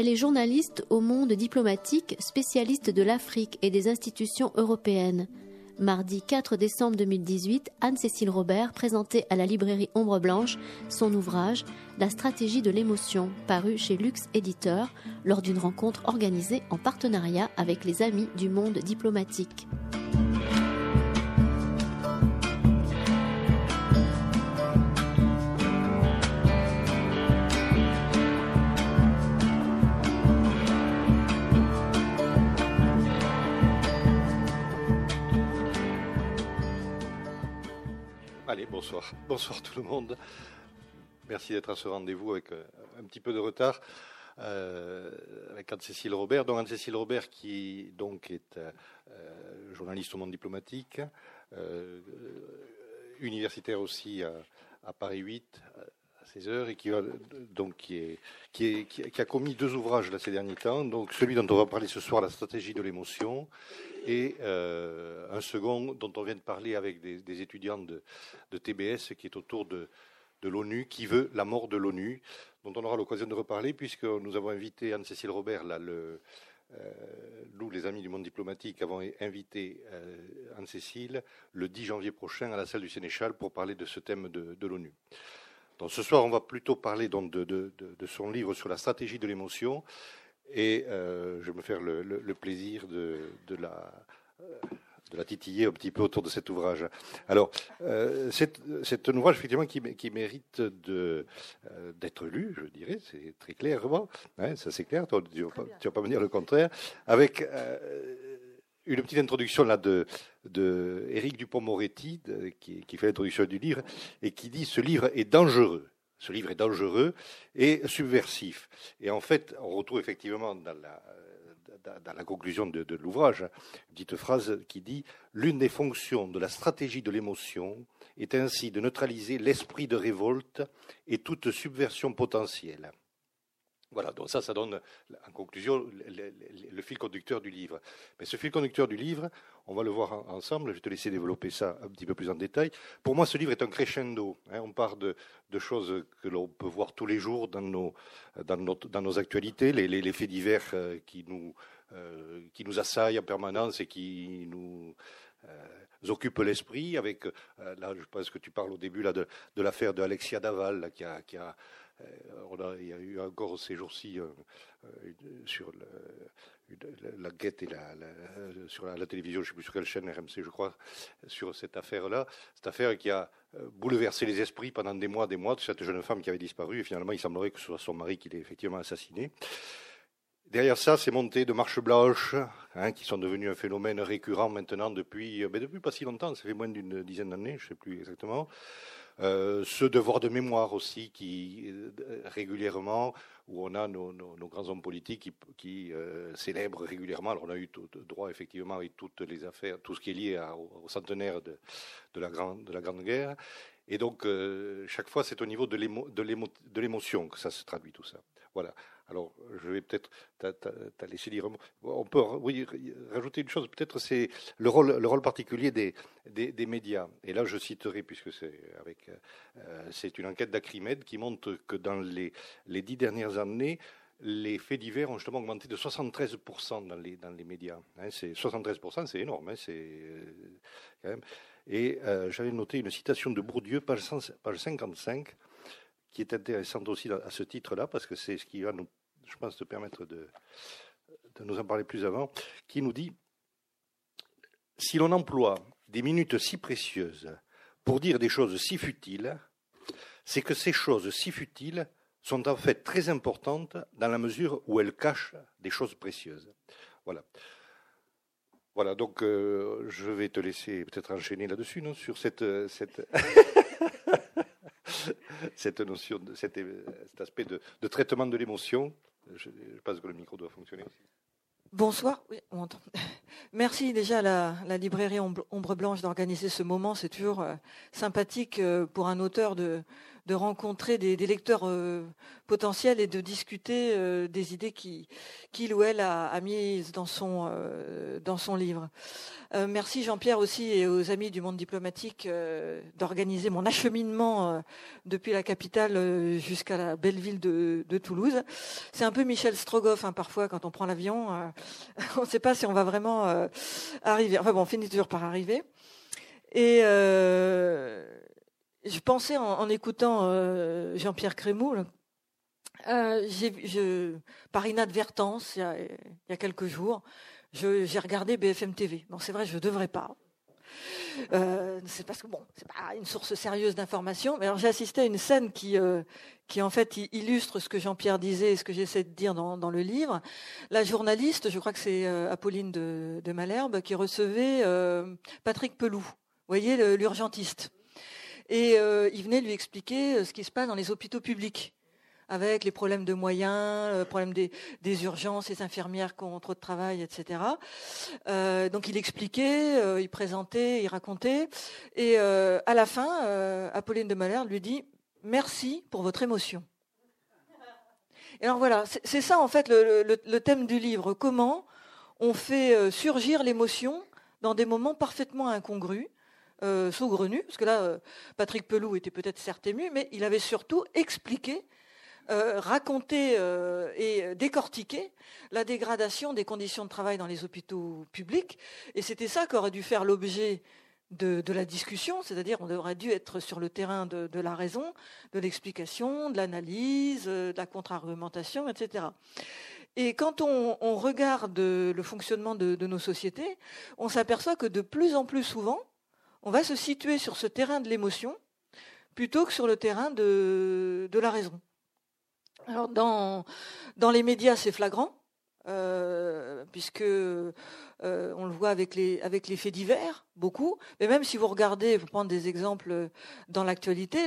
Elle est journaliste au monde diplomatique, spécialiste de l'Afrique et des institutions européennes. Mardi 4 décembre 2018, Anne-Cécile Robert présentait à la librairie Ombre Blanche son ouvrage La stratégie de l'émotion, paru chez Lux Éditeur, lors d'une rencontre organisée en partenariat avec les Amis du monde diplomatique. Bonsoir. Bonsoir tout le monde. Merci d'être à ce rendez-vous avec euh, un petit peu de retard. Euh, avec Anne-Cécile Robert. Donc Anne-Cécile Robert qui est euh, journaliste au monde diplomatique, universitaire aussi à, Paris 8 à 16 heures et qui, donc, qui, est, qui, qui, a commis deux ouvrages là, ces derniers temps. Donc celui dont on va parler ce soir, la stratégie de l'émotion, et euh, un second dont on vient de parler avec des, étudiants de, TBS qui est autour de, l'ONU, qui veut la mort de l'ONU, dont on aura l'occasion de reparler puisque nous avons invité Anne-Cécile Robert, là, euh, nous, les amis du monde diplomatique, avons invité euh, Anne-Cécile le 10 janvier prochain à la salle du Sénéchal pour parler de ce thème de, l'ONU. Donc ce soir, on va plutôt parler donc de, de, son livre sur la stratégie de l'émotion. Et euh, je vais me faire le, plaisir de, la, de la titiller un petit peu autour de cet ouvrage. Alors, euh, c'est un ouvrage effectivement qui, qui mérite euh, d'être lu, je dirais, c'est très clairement, hein, ça c'est clair, tu ne vas, pas me dire le contraire, avec une petite introduction là de, de Éric Dupont-Moretti, qui, fait l'introduction du livre, et qui dit ce livre est dangereux. Ce livre est dangereux et subversif. Et en fait, on retrouve effectivement dans la, dans la conclusion de, l'ouvrage une petite phrase qui dit L'une des fonctions de la stratégie de l'émotion est ainsi de neutraliser l'esprit de révolte et toute subversion potentielle. Voilà, donc ça, ça donne en conclusion le, fil conducteur du livre. Mais ce fil conducteur du livre, on va le voir ensemble, je vais te laisser développer ça un petit peu plus en détail. Pour moi, ce livre est un crescendo. Hein. on part de, choses que l'on peut voir tous les jours dans nos, dans nos actualités, les, faits divers euh, qui nous, euh, qui nous assaillent en permanence et qui nous euh, occupent l'esprit. Avec, là, je pense que tu parles au début là, de, l'affaire de Alexia Daval, qui a euh, il y a eu encore ces jours-ci euh, euh, sur la guette et la, sur la, télévision, je ne sais plus sur quelle chaîne, RMC, je crois, sur cette affaire-là. Cette affaire qui a bouleversé les esprits pendant des mois, des mois, de cette jeune femme qui avait disparu. Et finalement, il semblerait que ce soit son mari qui l'ait effectivement assassiné. Derrière ça, c'est monté de marches blanches, hein, qui sont devenues un phénomène récurrent maintenant depuis, ben depuis pas si longtemps, ça fait moins d'une dizaine d'années, je ne sais plus exactement. Euh, ce devoir de mémoire aussi, qui euh, régulièrement, où on a nos, grands hommes politiques qui, euh, célèbrent régulièrement. Alors on a eu droit effectivement avec toutes les affaires, tout ce qui est lié au, centenaire de la Grande Guerre. Et donc chaque fois, c'est au niveau de l'émotion que ça se traduit tout ça. Voilà. Alors, je vais peut-être t'as laissé dire. On peut oui, rajouter une chose. Peut-être c'est le rôle, le rôle particulier des, des, médias. Et là, je citerai, puisque c'est avec, euh, c'est une enquête d'Acrimed qui montre que dans les, les dix dernières années, les faits divers ont justement augmenté de 73% dans les, dans les médias. Hein, c'est 73%, c'est énorme. Hein, c'est quand même. Et euh, j'avais noté une citation de Bourdieu, page, page 55, qui est intéressante aussi à ce titre-là, parce que c'est ce qui va nous je pense, te permettre de, nous en parler plus avant, qui nous dit Si l'on emploie des minutes si précieuses pour dire des choses si futiles, c'est que ces choses si futiles sont en fait très importantes dans la mesure où elles cachent des choses précieuses. Voilà. Voilà, donc euh, je vais te laisser peut-être enchaîner là-dessus, non, sur cette, cette... cette notion, de, cet, aspect de traitement de l'émotion je, pense que le micro doit fonctionner. Bonsoir, oui, on entend. Merci déjà à la, librairie Ombre Blanche d'organiser ce moment. C'est toujours euh, sympathique euh, pour un auteur de, de rencontrer des, lecteurs euh, potentiels et de discuter euh, des idées qu'il ou elle a, mises dans son, euh, dans son livre. merci Jean-Pierre aussi et aux amis du monde diplomatique d'organiser mon acheminement depuis la capitale jusqu'à la belle ville de, Toulouse. C'est un peu Michel Strogoff hein, parfois quand on prend l'avion. on ne sait pas si on va vraiment arriver. Enfin bon, on finit toujours par arriver. Et je pensais en, écoutant euh, Jean-Pierre Crémoul, euh, par inadvertance, il y, a, quelques jours, j'ai regardé BFM TV. Bon, c'est vrai, je ne devrais pas. Euh, c'est parce que bon, c'est pas une source sérieuse d'information. Mais alors j'ai assisté à une scène qui, qui en fait illustre ce que Jean-Pierre disait et ce que j'essaie de dire dans, le livre. La journaliste, je crois que c'est Apolline de, de, Malherbe, qui recevait Patrick Peloux. Vous voyez l'urgentiste. Et euh, il venait lui expliquer euh, ce qui se passe dans les hôpitaux publics avec les problèmes de moyens, le problème des, urgences, les infirmières qui ont trop de travail, etc. Euh, donc il expliquait, il présentait, il racontait. Et à la fin, Apolline de Malherbe lui dit Merci pour votre émotion. Et alors voilà, c'est ça en fait le, thème du livre. Comment on fait surgir l'émotion dans des moments parfaitement incongrus euh, saugrenu, parce que là, euh, Patrick Pelou était peut-être certes ému, mais il avait surtout expliqué, euh, raconté et décortiqué la dégradation des conditions de travail dans les hôpitaux publics. Et c'était ça qu'aurait dû faire l'objet de, la discussion, c'est-à-dire on aurait dû être sur le terrain de, la raison, de l'explication, de l'analyse, de la contre-argumentation, etc. Et quand on, regarde le fonctionnement de, nos sociétés, on s'aperçoit que de plus en plus souvent, on va se situer sur ce terrain de l'émotion plutôt que sur le terrain de, la raison. Alors dans, les médias, c'est flagrant, euh, puisque euh, on le voit avec les, avec les faits divers, beaucoup. Mais même si vous regardez, vous prendre des exemples dans l'actualité,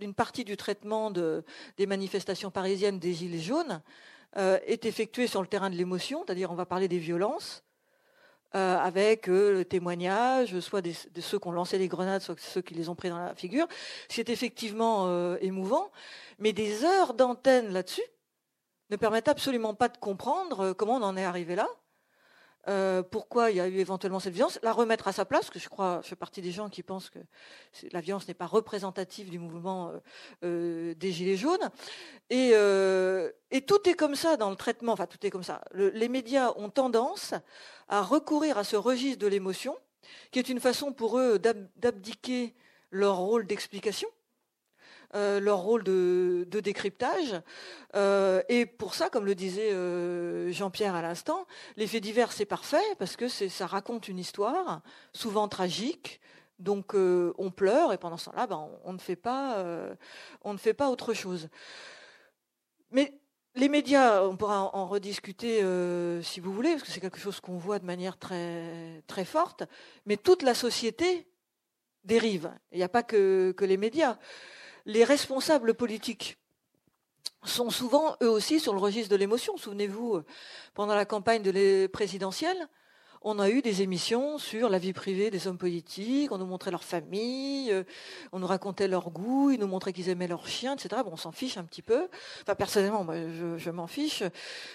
une partie du traitement des manifestations parisiennes des Gilets jaunes euh, est effectuée sur le terrain de l'émotion, c'est-à-dire on va parler des violences, euh, avec euh, le témoignage, soit de ceux qui ont lancé les grenades, soit ceux qui les ont pris dans la figure. C'est effectivement euh, émouvant, mais des heures d'antenne là-dessus ne permettent absolument pas de comprendre comment on en est arrivé là. Euh, pourquoi il y a eu éventuellement cette violence, la remettre à sa place, parce que je crois, je fais partie des gens qui pensent que la violence n'est pas représentative du mouvement euh, euh, des Gilets jaunes. Et, tout est comme ça dans le traitement, enfin tout est comme ça. les médias ont tendance à recourir à ce registre de l'émotion, qui est une façon pour eux d'abdiquer leur rôle d'explication euh, leur rôle de, décryptage. Euh, et pour ça, comme le disait euh, Jean-Pierre à l'instant, les faits divers, c'est parfait parce que ça raconte une histoire, souvent tragique. Donc on pleure et pendant ce temps-là, ben, on, ne fait pas, autre chose. Mais les médias, on pourra en, rediscuter si vous voulez, parce que c'est quelque chose qu'on voit de manière très, très forte, mais toute la société dérive. Il n'y a pas que les médias les responsables politiques sont souvent eux aussi sur le registre de l'émotion. Souvenez-vous, euh, pendant la campagne de présidentielle, on a eu des émissions sur la vie privée des hommes politiques, on nous montrait leur famille, euh, on nous racontait leur goût, ils nous montraient qu'ils aimaient leurs chiens, etc. Bon, on s'en fiche un petit peu. Enfin, personnellement, moi, je, m'en fiche.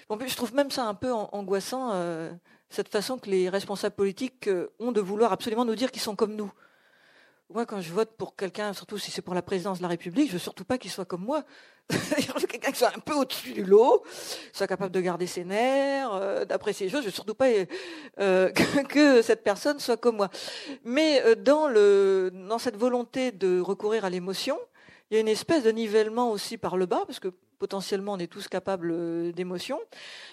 je trouve même ça un peu angoissant, euh, cette façon que les responsables politiques ont de vouloir absolument nous dire qu'ils sont comme nous. Moi, quand je vote pour quelqu'un, surtout si c'est pour la présidence de la République, je veux surtout pas qu'il soit comme moi. je veux quelqu'un qui soit un peu au-dessus du lot, soit capable de garder ses nerfs, euh, d'apprécier les choses. Je veux surtout pas euh, que, cette personne soit comme moi. Mais euh, dans, le, dans cette volonté de recourir à l'émotion, il y a une espèce de nivellement aussi par le bas, parce que potentiellement on est tous capables d'émotions.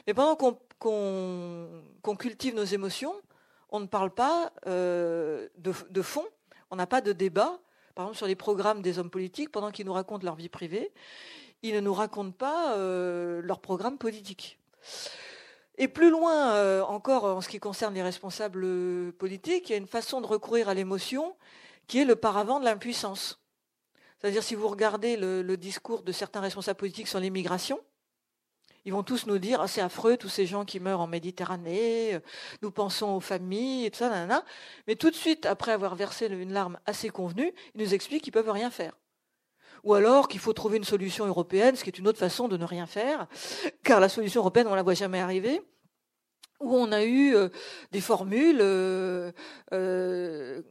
Mais pendant qu'on cultive nos émotions, on ne parle pas de, de fond on n'a pas de débat, par exemple, sur les programmes des hommes politiques, pendant qu'ils nous racontent leur vie privée, ils ne nous racontent pas euh, leur programme politique. Et plus loin euh, encore en ce qui concerne les responsables politiques, il y a une façon de recourir à l'émotion qui est le paravent de l'impuissance. C'est-à-dire si vous regardez le, discours de certains responsables politiques sur l'immigration, Ils vont tous nous dire ah, c'est affreux tous ces gens qui meurent en Méditerranée, nous pensons aux familles et tout ça, mais tout de suite après avoir versé une larme assez convenue, ils nous expliquent qu'ils peuvent rien faire. Ou alors qu'il faut trouver une solution européenne, ce qui est une autre façon de ne rien faire, car la solution européenne on la voit jamais arriver où on a eu euh, des formules euh, euh,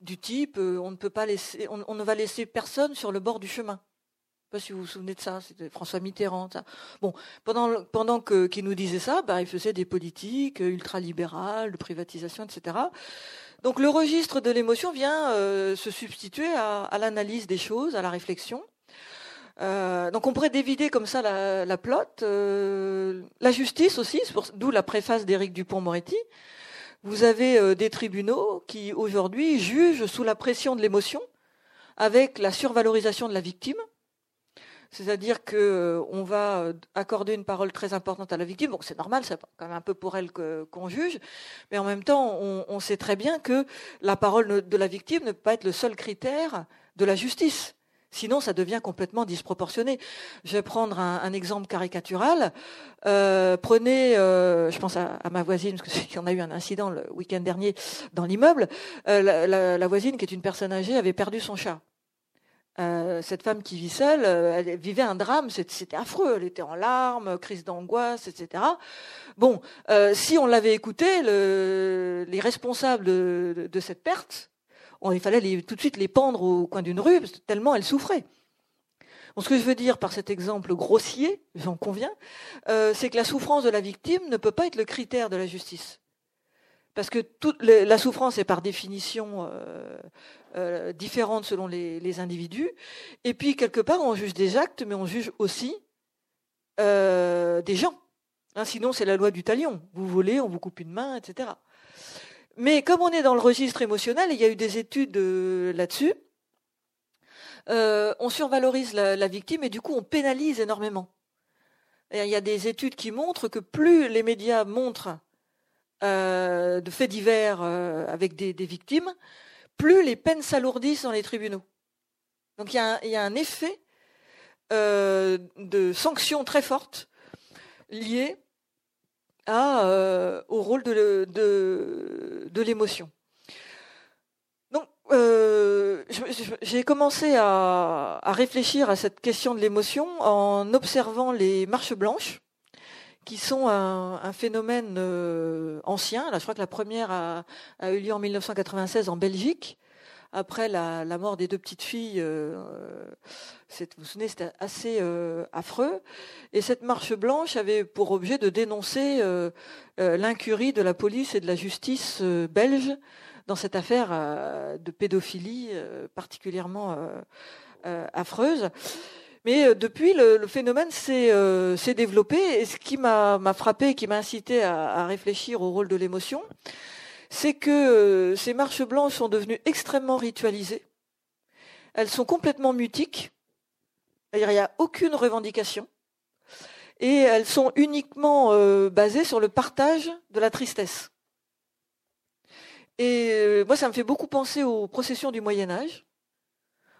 du type on ne peut pas laisser, on, ne va laisser personne sur le bord du chemin. Pas si vous vous souvenez de ça, c'était François Mitterrand. Bon, pendant, pendant qu'il nous disait ça, bah, il faisait des politiques ultralibérales, de privatisation, etc. Donc le registre de l'émotion vient se substituer à l'analyse des choses, à la réflexion. Euh, donc on pourrait dévider comme ça la, la plotte. Euh, la justice aussi, d'où la préface d'Éric Dupont-Moretti. Vous avez euh, des tribunaux qui aujourd'hui jugent sous la pression de l'émotion, avec la survalorisation de la victime. C'est-à-dire que on va accorder une parole très importante à la victime. C'est normal, c'est quand même un peu pour elle qu'on juge, mais en même temps, on, sait très bien que la parole de la victime ne peut pas être le seul critère de la justice. Sinon, ça devient complètement disproportionné. Je vais prendre un, exemple caricatural. Euh, prenez, euh, je pense à, ma voisine, parce qu'il y en a eu un incident le week-end dernier dans l'immeuble. Euh, la, voisine, qui est une personne âgée, avait perdu son chat. Cette femme qui vit seule, elle vivait un drame, c'était affreux. Elle était en larmes, crise d'angoisse, etc. Bon, si on l'avait écouté, les responsables de cette perte il fallait tout de suite les pendre au coin d'une rue, tellement elles souffraient. ce que je veux dire par cet exemple grossier, j'en conviens, euh, c'est que la souffrance de la victime ne peut pas être le critère de la justice. Parce que toute la souffrance est par définition euh, euh, différente selon les, individus. Et puis, quelque part, on juge des actes, mais on juge aussi des gens. Hein, sinon, c'est la loi du talion. Vous volez, on vous coupe une main, etc. Mais comme on est dans le registre émotionnel, il y a eu des études euh, là-dessus, euh, on survalorise la, victime et du coup on pénalise énormément. il y a des études qui montrent que plus les médias montrent euh, de faits divers avec des, victimes, plus les peines s'alourdissent dans les tribunaux. Donc il y a un effet de sanctions très fortes liées euh, au rôle de, l'émotion. Donc, euh, j'ai commencé à, réfléchir à cette question de l'émotion en observant les marches blanches, qui sont un, phénomène euh, ancien. Je crois que la première a, eu lieu en 1996 en Belgique après la, mort des deux petites filles, euh, vous vous souvenez, c'était assez euh, affreux. Et cette marche blanche avait pour objet de dénoncer l'incurie de la police et de la justice belge dans cette affaire de pédophilie particulièrement affreuse. Mais depuis, le, phénomène s'est développé. Et ce qui m'a frappé, qui m'a incité à, réfléchir au rôle de l'émotion, c'est que euh, ces marches blanches sont devenues extrêmement ritualisées. Elles sont complètement mutiques. Il n'y a aucune revendication. Et elles sont uniquement euh, basées sur le partage de la tristesse. Et euh, moi, ça me fait beaucoup penser aux processions du Moyen Âge.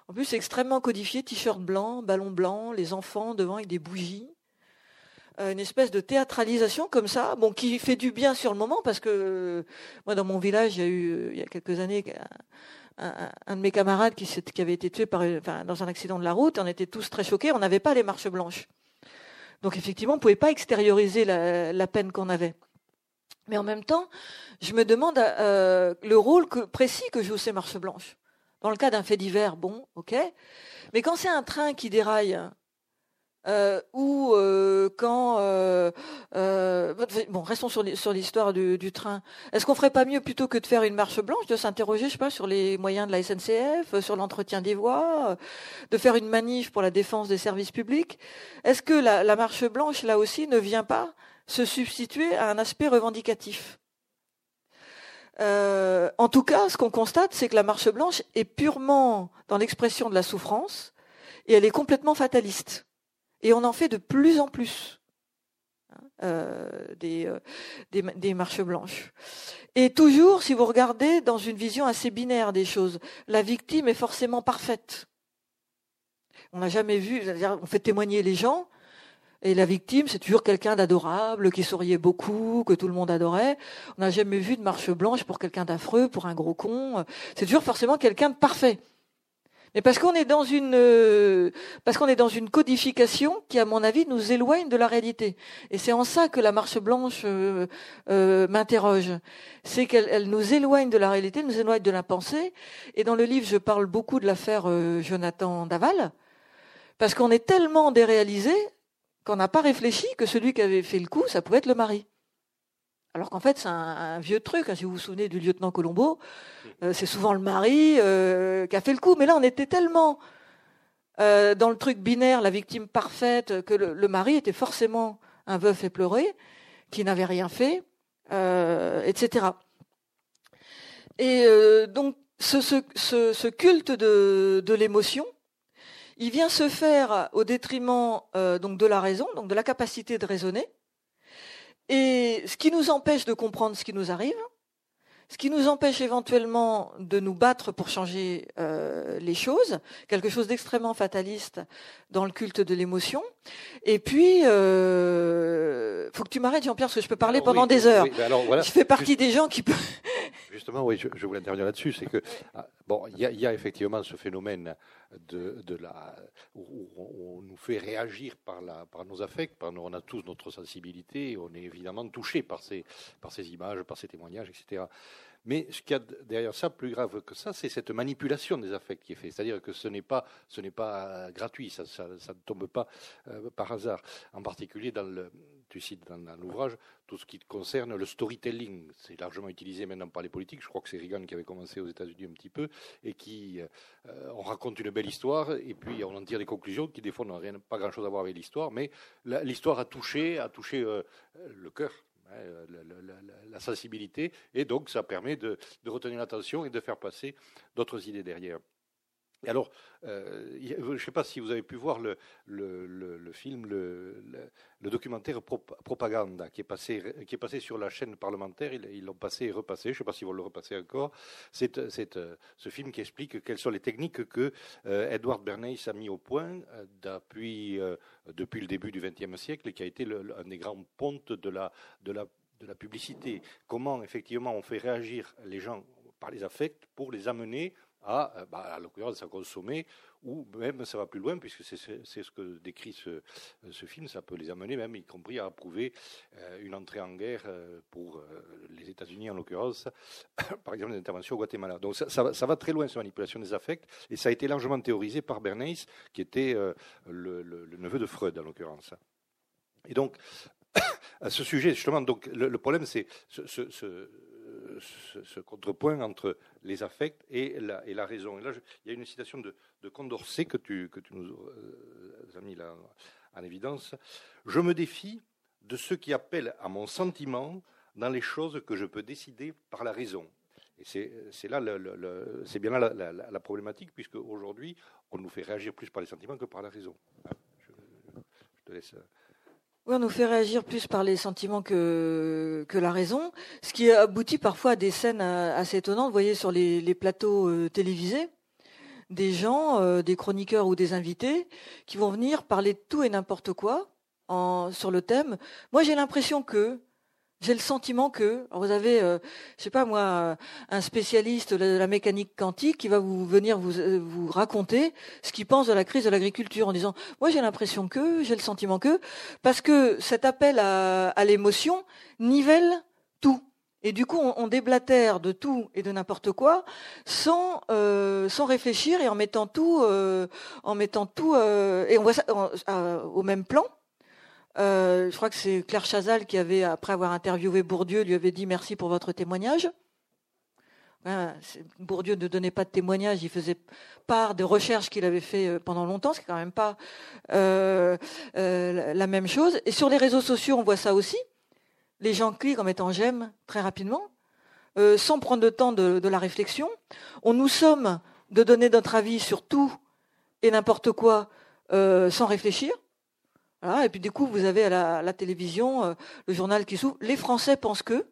En plus, c'est extrêmement codifié, t-shirt blanc, ballon blanc, les enfants devant avec des bougies. Euh, une espèce de théâtralisation comme ça, bon, qui fait du bien sur le moment parce que moi dans mon village, il y a eu euh, il y a quelques années un, de mes camarades qui, avait été tué par, enfin, dans un accident de la route. On était tous très choqués. On n'avait pas les marches blanches, donc effectivement, on pouvait pas extérioriser la, peine qu'on avait. Mais en même temps, je me demande euh, le rôle précis que jouent ces marches blanches. Dans le cas d'un fait divers, bon, ok. Mais quand c'est un train qui déraille euh, ou euh, quand euh, bon restons sur l'histoire du, train. Est-ce qu'on ferait pas mieux plutôt que de faire une marche blanche de s'interroger je sais pas sur les moyens de la SNCF sur l'entretien des voies de faire une manif pour la défense des services publics? Est-ce que la marche blanche là aussi ne vient pas se substituer à un aspect revendicatif? Euh, en tout cas, ce qu'on constate, c'est que la marche blanche est purement dans l'expression de la souffrance et elle est complètement fataliste. Et on en fait de plus en plus hein, euh, euh, des, marches blanches. Et toujours, si vous regardez dans une vision assez binaire des choses, la victime est forcément parfaite. On n'a jamais vu, on fait témoigner les gens, Et la victime, c'est toujours quelqu'un d'adorable, qui souriait beaucoup, que tout le monde adorait. On n'a jamais vu de marche blanche pour quelqu'un d'affreux, pour un gros con. C'est toujours forcément quelqu'un de parfait. Mais parce qu'on est dans une euh, parce qu'on est dans une codification qui, à mon avis, nous éloigne de la réalité. Et c'est en ça que la marche blanche euh, euh, m'interroge. C'est qu'elle nous éloigne de la réalité, nous éloigne de la pensée. Et dans le livre, je parle beaucoup de l'affaire Jonathan Daval, parce qu'on est tellement déréalisé qu'on n'a pas réfléchi que celui qui avait fait le coup, ça pouvait être le mari. Alors qu'en fait, c'est un, vieux truc. Hein, si vous vous souvenez du lieutenant Colombo, euh, c'est souvent le mari euh, qui a fait le coup. Mais là, on était tellement euh, dans le truc binaire, la victime parfaite, que le, mari était forcément un veuf éploré, qui n'avait rien fait, etc. Et donc, ce, culte de, l'émotion, il vient se faire au détriment donc de la raison, donc de la capacité de raisonner et ce qui nous empêche de comprendre ce qui nous arrive, ce qui nous empêche éventuellement de nous battre pour changer euh, les choses, quelque chose d'extrêmement fataliste dans le culte de l'émotion. Et puis, euh, faut que tu m'arrêtes, Jean-Pierre, parce que je peux parler pendant des heures. Je fais partie des gens qui peuvent. Justement, oui, je, je voulais intervenir là-dessus. C'est que ah, bon, il y, a effectivement ce phénomène de, la où on, nous fait réagir par la par nos affects, par on a tous notre sensibilité, on est évidemment touché par ces par ces images, par ces témoignages, etc. Mais ce qu'il y a derrière ça, plus grave que ça, c'est cette manipulation des affects qui est faite. C'est-à-dire que ce n'est pas, ce n'est pas euh, gratuit, ça, ça, ne tombe pas euh, par hasard. En particulier dans le, tu cites dans, l'ouvrage tout ce qui concerne le storytelling. C'est largement utilisé maintenant par les politiques. Je crois que c'est Reagan qui avait commencé aux États-Unis un petit peu et qui, euh, on raconte une belle histoire et puis on en tire des conclusions qui des fois n'ont rien, pas grand-chose à voir avec l'histoire, mais l'histoire a touché, a touché le cœur Hein, la, sensibilité, et donc ça permet de, retenir l'attention et de faire passer d'autres idées derrière. Alors, euh, je ne sais pas si vous avez pu voir le, film, le, documentaire Propaganda, qui est, passé, sur la chaîne parlementaire. Ils l'ont passé et repassé. Je ne sais pas si vont le repasser encore. C'est euh, ce film qui explique quelles sont les techniques que euh, Edward Bernays a mis au point depuis, depuis le début du XXe siècle et qui a été un des grands pontes de la de la publicité, comment effectivement on fait réagir les gens par les affects pour les amener à, euh, bah, à l'occurrence, à consommer, ou même ça va plus loin, puisque c'est ce que décrit ce, ce, film, ça peut les amener même, y compris à approuver euh, une entrée en guerre euh, pour les États-Unis en l'occurrence, par exemple des interventions au Guatemala. Donc ça, ça, va très loin, cette manipulation des affects, et ça a été largement théorisé par Bernays, qui était le, le, neveu de Freud en l'occurrence. Et donc, à ce sujet, justement, donc, le, problème, c'est ce, ce, ce, contrepoint entre les affects et la, raison. Et là, il y a une citation de, Condorcet que tu, nous euh, as mis en évidence. Je me défie de ceux qui appellent à mon sentiment dans les choses que je peux décider par la raison. Et c'est là, bien là la, problématique, puisque aujourd'hui, on nous fait réagir plus par les sentiments que par la raison. Je, je te laisse. Oui, on nous fait réagir plus par les sentiments que, la raison, ce qui aboutit parfois à des scènes assez étonnantes. Vous voyez sur les, plateaux euh, télévisés, des gens, euh, des chroniqueurs ou des invités, qui vont venir parler de tout et n'importe quoi sur le thème. Moi, j'ai l'impression que, j'ai le sentiment que vous avez, euh, je sais pas moi, un spécialiste de la mécanique quantique qui va vous venir vous, euh, vous raconter ce qu'il pense de la crise de l'agriculture en disant, moi j'ai l'impression que, j'ai le sentiment que, parce que cet appel à, l'émotion nivelle tout. Et du coup, on, déblatère de tout et de n'importe quoi sans euh, sans réfléchir et en mettant tout euh, en mettant tout euh, et on voit ça au même plan euh, je crois que c'est Claire Chazal qui avait, après avoir interviewé Bourdieu, lui avait dit merci pour votre témoignage. Bourdieu ne donnait pas de témoignage, il faisait part des recherches qu'il avait fait euh, pendant longtemps, ce n'est quand même pas euh, la même chose. Et sur les réseaux sociaux, on voit ça aussi. Les gens cliquent en mettant j'aime très rapidement, sans prendre le temps de, de, la réflexion. On nous somme de donner notre avis sur tout et n'importe quoi sans réfléchir et puis du coup, vous avez à la, télévision euh, le journal qui s'ouvre. Les Français pensent que.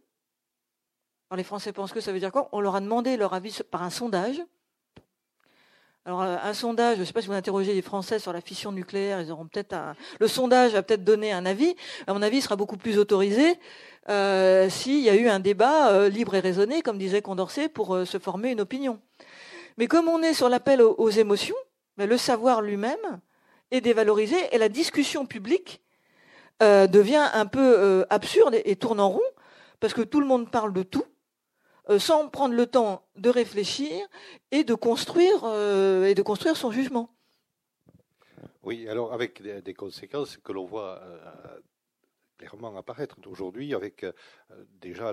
Alors les Français pensent que ça veut dire quoi? On leur a demandé leur avis par un sondage. Alors un sondage, je ne sais pas si vous interrogez les Français sur la fission nucléaire, ils auront peut-être un... le sondage va peut-être donner un avis. À mon avis, il sera beaucoup plus autorisé euh, s'il y a eu un débat euh, libre et raisonné, comme disait Condorcet, pour euh, se former une opinion. Mais comme on est sur l'appel aux, émotions, le savoir lui-même est dévalorisé et la discussion publique devient un peu absurde et tourne en rond parce que tout le monde parle de tout euh, sans prendre le temps de réfléchir et de construire, euh, et de construire son jugement. Oui, alors avec des, conséquences que l'on voit euh, clairement apparaître aujourd'hui avec déjà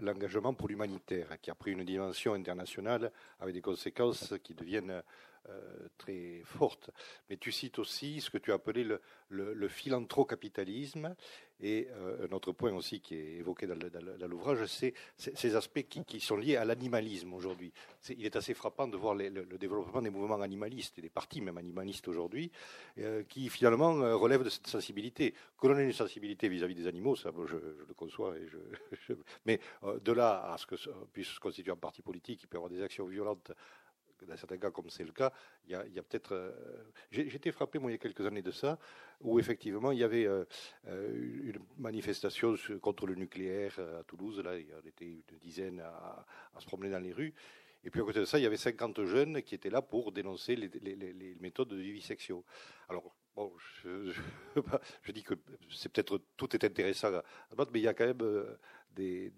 l'engagement pour l'humanitaire qui a pris une dimension internationale avec des conséquences qui deviennent euh, très forte. Mais tu cites aussi ce que tu as appelé le, philanthrocapitalisme. Et euh, un autre point aussi qui est évoqué dans, l'ouvrage, c'est ces aspects qui, sont liés à l'animalisme aujourd'hui. il est assez frappant de voir le, développement des mouvements animalistes et des partis même animalistes aujourd'hui, euh, qui finalement relèvent de cette sensibilité. Que l'on ait une sensibilité vis-à-vis des animaux, ça, je, le conçois. Je, mais de là à ce que puisse se constituer un parti politique qui peut avoir des actions violentes dans certains cas, comme c'est le cas, il y a, peut-être. Euh, j'étais frappé, moi, il y a quelques années de ça, où effectivement, il y avait euh, euh, une manifestation contre le nucléaire à Toulouse. Là, il y en était une dizaine à, se promener dans les rues. Et puis à côté de ça, il y avait 50 jeunes qui étaient là pour dénoncer les, méthodes de vivisection. Alors, bon, je, dis que c'est peut-être tout est intéressant à, mais il y a quand même des,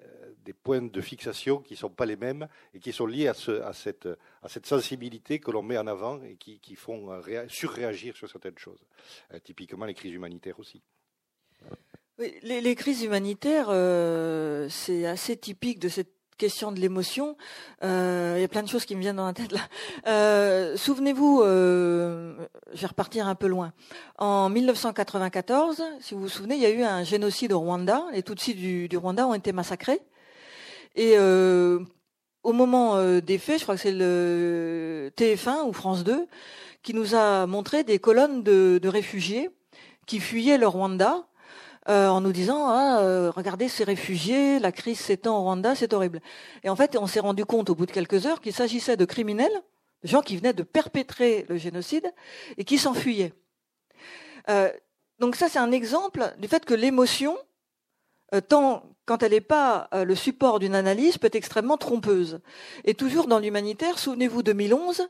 euh, des points de fixation qui ne sont pas les mêmes et qui sont liés à, ce, à, cette, à cette, sensibilité que l'on met en avant et qui, qui font surréagir sur certaines choses. Euh, typiquement les crises humanitaires aussi. les, les, crises humanitaires, euh, c'est assez typique de cette question de l'émotion. Il y a plein de choses qui me viennent dans la tête là. Souvenez-vous, je vais repartir un peu loin. En 1994, si vous vous souvenez, il y a eu un génocide au Rwanda. Les Tutsis du, du Rwanda ont été massacrés. Et euh, au moment euh, des faits, je crois que c'est le TF1 ou France 2 qui nous a montré des colonnes de, de réfugiés qui fuyaient le Rwanda euh, en nous disant ah, euh, regardez ces réfugiés, la crise s'étend au Rwanda, c'est horrible. Et en fait, on s'est rendu compte au bout de quelques heures qu'il s'agissait de criminels, de gens qui venaient de perpétrer le génocide et qui s'enfuyaient. Euh, donc ça, c'est un exemple du fait que l'émotion, tant quand elle n'est pas le support d'une analyse, peut être extrêmement trompeuse. Et toujours dans l'humanitaire, souvenez-vous 2011,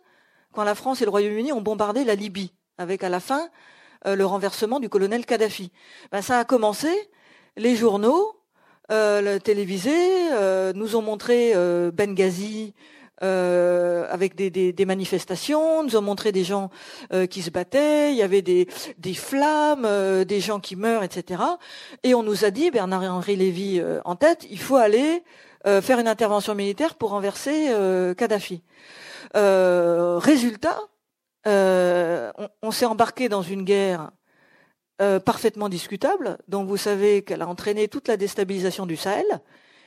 quand la France et le Royaume-Uni ont bombardé la Libye, avec à la fin le renversement du colonel Kadhafi. Ben, ça a commencé, les journaux, euh, télévisés nous ont montré Benghazi, euh, avec des, des, manifestations, nous ont montré des gens euh, qui se battaient, il y avait des, des flammes, euh, des gens qui meurent, etc. Et on nous a dit, Bernard-Henri Lévy en tête, il faut aller faire une intervention militaire pour renverser Kadhafi. résultat, on, on s'est embarqué dans une guerre parfaitement discutable, dont vous savez qu'elle a entraîné toute la déstabilisation du Sahel,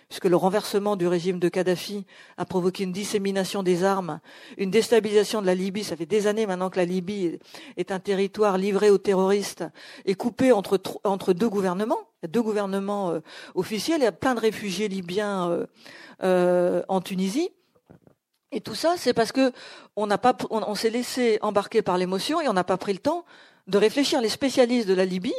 puisque le renversement du régime de Kadhafi a provoqué une dissémination des armes, une déstabilisation de la Libye. Ça fait des années maintenant que la Libye est un territoire livré aux terroristes et coupé entre, entre deux gouvernements. Deux gouvernements euh, officiels, il y a plein de réfugiés libyens euh, euh, en Tunisie. Et tout ça, c'est parce que on s'est laissé embarquer par l'émotion et on n'a pas pris le temps de réfléchir. Les spécialistes de la Libye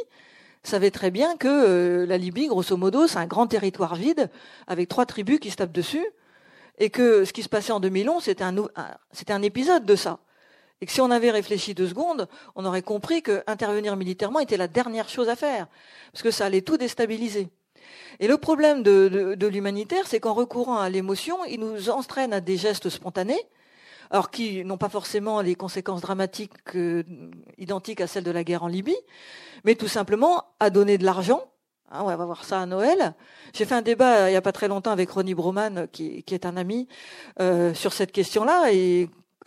savait très bien que euh, la Libye, grosso modo, c'est un grand territoire vide avec trois tribus qui se tapent dessus, et que ce qui se passait en 2011, c'était un, c'était un épisode de ça. Et que si on avait réfléchi deux secondes, on aurait compris que intervenir militairement était la dernière chose à faire, parce que ça allait tout déstabiliser. Et le problème de, l'humanitaire, c'est qu'en recourant à l'émotion, il nous entraîne à des gestes spontanés, alors qui n'ont pas forcément les conséquences dramatiques identiques à celles de la guerre en Libye, mais tout simplement à donner de l'argent. Hein, on va voir ça à Noël. J'ai fait un débat euh, il n'y a pas très longtemps avec Ronnie Broman, qui, est un ami, euh, sur cette question-là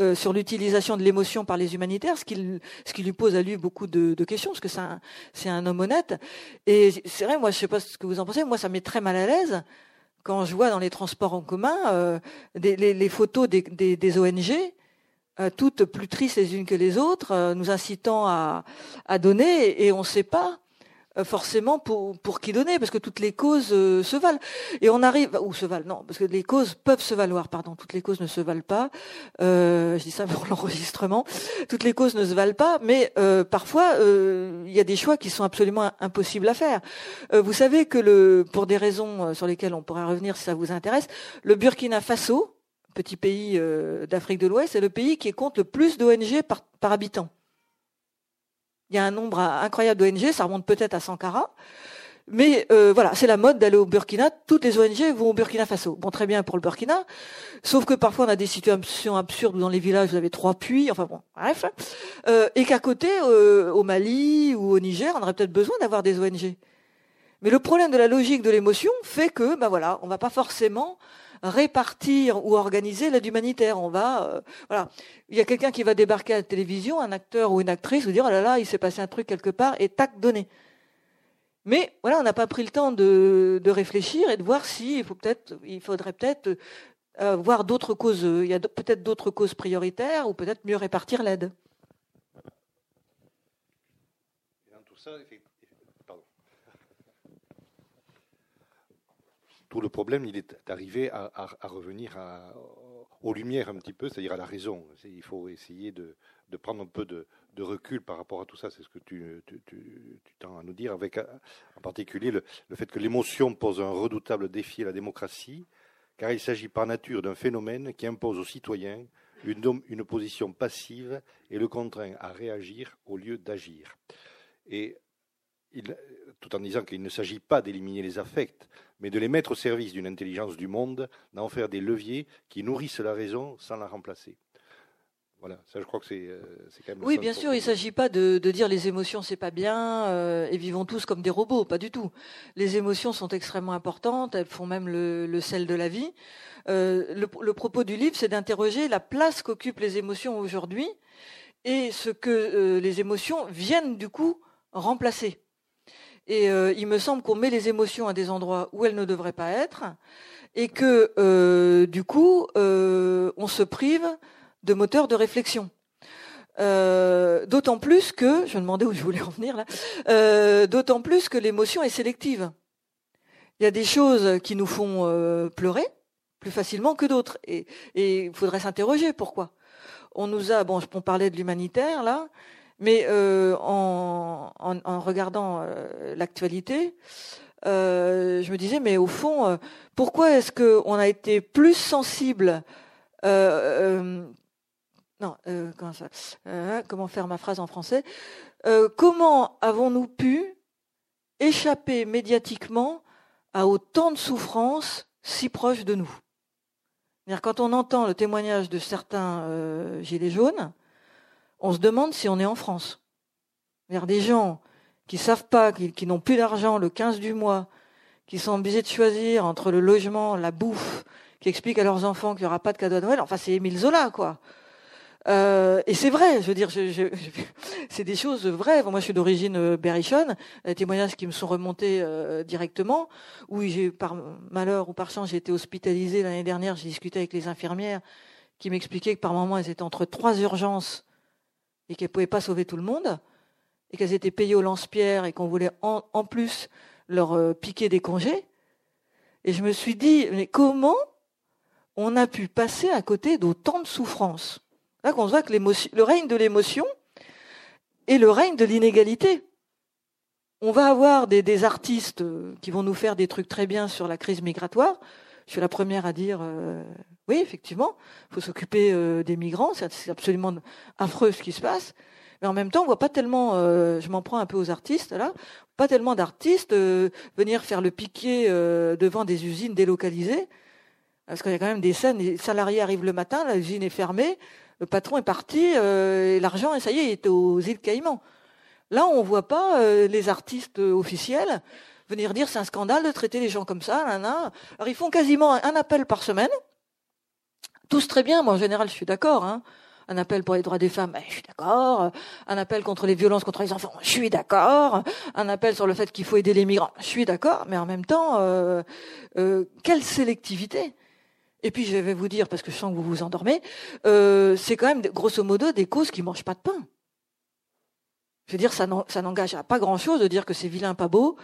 euh, sur l'utilisation de l'émotion par les humanitaires, ce qui, lui pose à lui beaucoup de, questions, parce que c'est un, homme honnête. Et c'est vrai, moi, je sais pas ce que vous en pensez, moi, ça met très mal à l'aise quand je vois dans les transports en commun euh, les, photos des, ONG, euh, toutes plus tristes les unes que les autres, nous incitant à, donner, et on ne sait pas forcément pour, qui donner, parce que toutes les causes euh, se valent. Et on arrive, ou se valent, non, parce que les causes peuvent se valoir, pardon, toutes les causes ne se valent pas. Euh, je dis ça pour l'enregistrement. Toutes les causes ne se valent pas, mais euh, parfois, il y a des choix qui sont absolument impossibles à faire. vous savez que pour des raisons sur lesquelles on pourra revenir si ça vous intéresse, le Burkina Faso, petit pays d'Afrique de l'Ouest, est le pays qui compte le plus d'ONG par habitant. Il y a un nombre incroyable d'ONG, ça remonte peut-être à Sankara. Mais euh, voilà, c'est la mode d'aller au Burkina. Toutes les ONG vont au Burkina Faso. Bon, très bien pour le Burkina, sauf que parfois on a des situations absurdes où dans les villages vous avez trois puits. Enfin bon, bref. Euh, et qu'à côté, euh, au Mali ou au Niger, on aurait peut-être besoin d'avoir des ONG. Mais le problème de la logique de l'émotion fait que, ben voilà, on va pas forcément répartir ou organiser l'aide humanitaire. On va, euh, voilà, il y a quelqu'un qui va débarquer à la télévision, un acteur ou une actrice, vous dire oh là là, il s'est passé un truc quelque part et tac donné. Mais voilà, on n'a pas pris le temps de, réfléchir et de voir si il faut peut-être, il faudrait peut-être euh, voir d'autres causes. Il y a peut-être d'autres causes prioritaires ou peut-être mieux répartir l'aide. Tout le problème, il est d'arriver à, revenir aux lumières un petit peu, c'est-à-dire à la raison. Il faut essayer de, prendre un peu de, recul par rapport à tout ça. C'est ce que tu, tends à nous dire, avec en particulier le, fait que l'émotion pose un redoutable défi à la démocratie, car il s'agit par nature d'un phénomène qui impose aux citoyens une, une position passive et le contraint à réagir au lieu d'agir. Et tout en disant qu'il ne s'agit pas d'éliminer les affects, mais de les mettre au service d'une intelligence du monde, d'en faire des leviers qui nourrissent la raison sans la remplacer. Voilà, ça je crois que c'est euh, quand même. Oui, bien sûr, il ne s'agit pas de, dire les émotions c'est pas bien euh, et vivons tous comme des robots, pas du tout. Les émotions sont extrêmement importantes, elles font même le, sel de la vie. Euh, le, propos du livre, c'est d'interroger la place qu'occupent les émotions aujourd'hui et ce que les émotions viennent du coup remplacer. Et euh, il me semble qu'on met les émotions à des endroits où elles ne devraient pas être, et que euh, du coup, euh, on se prive de moteurs de réflexion. d'autant plus que, je me demandais où je voulais en venir là, d'autant plus que l'émotion est sélective. Il y a des choses qui nous font pleurer plus facilement que d'autres, et il faudrait s'interroger pourquoi. On nous a, bon, on parlait de l'humanitaire là, mais euh, en, regardant euh, l'actualité, euh, je me disais, mais au fond, pourquoi est-ce qu'on a été plus sensible non, comment, faire ma phrase en français Comment avons-nous pu échapper médiatiquement à autant de souffrances si proches de nous? Quand on entend le témoignage de certains gilets jaunes, on se demande si on est en France. Vers des gens qui savent pas, qui, n'ont plus d'argent le 15 du mois, qui sont obligés de choisir entre le logement, la bouffe, qui expliquent à leurs enfants qu'il n'y aura pas de cadeau à Noël. Enfin, c'est Émile Zola, quoi. Euh, et c'est vrai, je veux dire, c'est des choses vraies. moi, je suis d'origine euh, berrichonne, des témoignages qui me sont remontés euh, directement, où j'ai, par malheur ou par chance, j'ai été hospitalisée l'année dernière. J'ai discuté avec les infirmières qui m'expliquaient que par moment, elles étaient entre trois urgences et qu'elles ne pouvaient pas sauver tout le monde, et qu'elles étaient payées au lance-pierre et qu'on voulait en, plus leur euh, piquer des congés. Et je me suis dit, mais comment on a pu passer à côté d'autant de souffrances? Là, qu'on voit que le règne de l'émotion est le règne de l'inégalité. On va avoir des, artistes euh, qui vont nous faire des trucs très bien sur la crise migratoire. Je suis la première à dire, euh, oui, effectivement, il faut s'occuper euh, des migrants, c'est absolument affreux ce qui se passe. Mais en même temps, on voit pas tellement, euh, je m'en prends un peu aux artistes là, pas tellement d'artistes venir faire le piquet devant des usines délocalisées, parce qu'il y a quand même des scènes, les salariés arrivent le matin, l'usine est fermée, le patron est parti, l'argent, ça y est, il est aux îles Caïmans. Là, on voit pas les artistes officiels venir dire c'est un scandale de traiter les gens comme ça. Alors ils font quasiment un appel par semaine tous très bien, moi en général je suis d'accord. Hein. Un appel pour les droits des femmes, ben, je suis d'accord. Un appel contre les violences contre les enfants, je suis d'accord. Un appel sur le fait qu'il faut aider les migrants, je suis d'accord. Mais en même temps, euh, euh, quelle sélectivité Et puis je vais vous dire, parce que je sens que vous vous endormez, euh, c'est quand même grosso modo des causes qui mangent pas de pain. Je veux dire, ça n'engage à pas grand-chose de dire que c'est vilain, pas beau,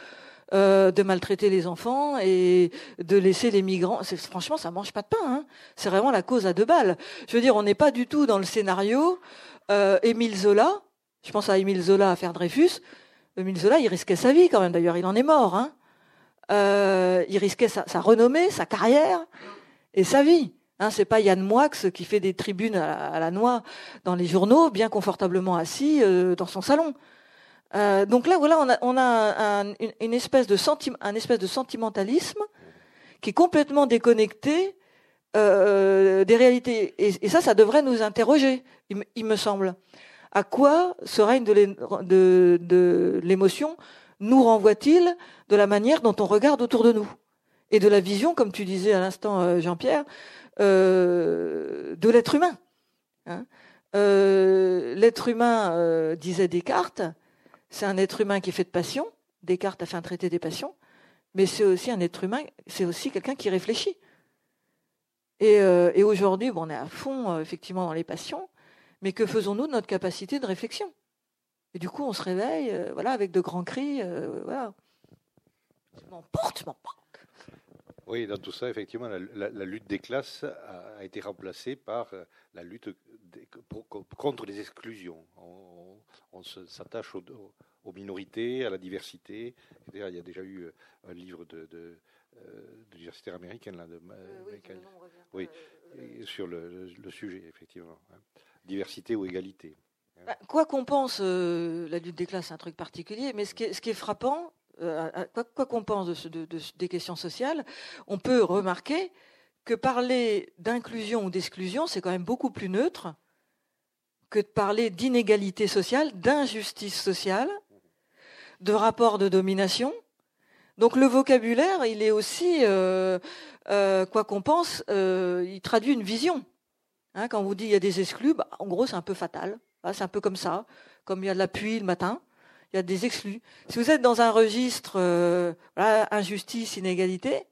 euh, de maltraiter les enfants et de laisser les migrants. Franchement, ça mange pas de pain. Hein. C'est vraiment la cause à deux balles. Je veux dire, on n'est pas du tout dans le scénario euh, Émile Zola. Je pense à Émile Zola à faire Dreyfus. Émile Zola, il risquait sa vie quand même. D'ailleurs, il en est mort. Hein. Euh, il risquait sa, renommée, sa carrière et sa vie. Hein, c'est pas Yann Moix qui fait des tribunes à la, noix dans les journaux, bien confortablement assis dans son salon. Euh, donc là, voilà, on a, un, une, espèce de sentimentalisme qui est complètement déconnecté euh, des réalités. Et, ça, ça devrait nous interroger, il, me semble. À quoi ce règne de l'émotion nous renvoie-t-il de la manière dont on regarde autour de nous et de la vision, comme tu disais à l'instant, Jean-Pierre, euh, de l'être humain. Hein? L'être humain, disait Descartes, c'est un être humain qui fait de passion. Descartes a fait un traité des passions, mais c'est aussi un être humain, c'est aussi quelqu'un qui réfléchit. Et, et aujourd'hui, bon, on est à fond effectivement dans les passions, mais que faisons-nous de notre capacité de réflexion? Et du coup, on se réveille, voilà, avec de grands cris, voilà. Je m'emporte, je m'emporte. Oui, dans tout ça, effectivement, la, lutte des classes a, été remplacée par euh, la lutte contre les exclusions. On, s'attache aux, minorités, à la diversité. Il y a déjà eu euh, un livre de, de, euh, américaine, là, de, oui, sur le, sujet, effectivement. Hein. Diversité ou égalité. Bah, quoi qu'on pense, la lutte des classes, c'est un truc particulier, mais ce qui ce qui est frappant, euh, quoi qu'on pense de, des questions sociales, on peut remarquer que parler d'inclusion ou d'exclusion, c'est quand même beaucoup plus neutre que de parler d'inégalité sociale, d'injustice sociale, de rapport de domination. Donc le vocabulaire, il est aussi, euh, euh, quoi qu'on pense, il traduit une vision. Hein, quand on vous dit il y a des exclus, bah, en gros c'est un peu fatal. c'est un peu comme ça, comme il y a de la pluie le matin il y a des exclus. Si vous êtes dans un registre euh, injustice, inégalité,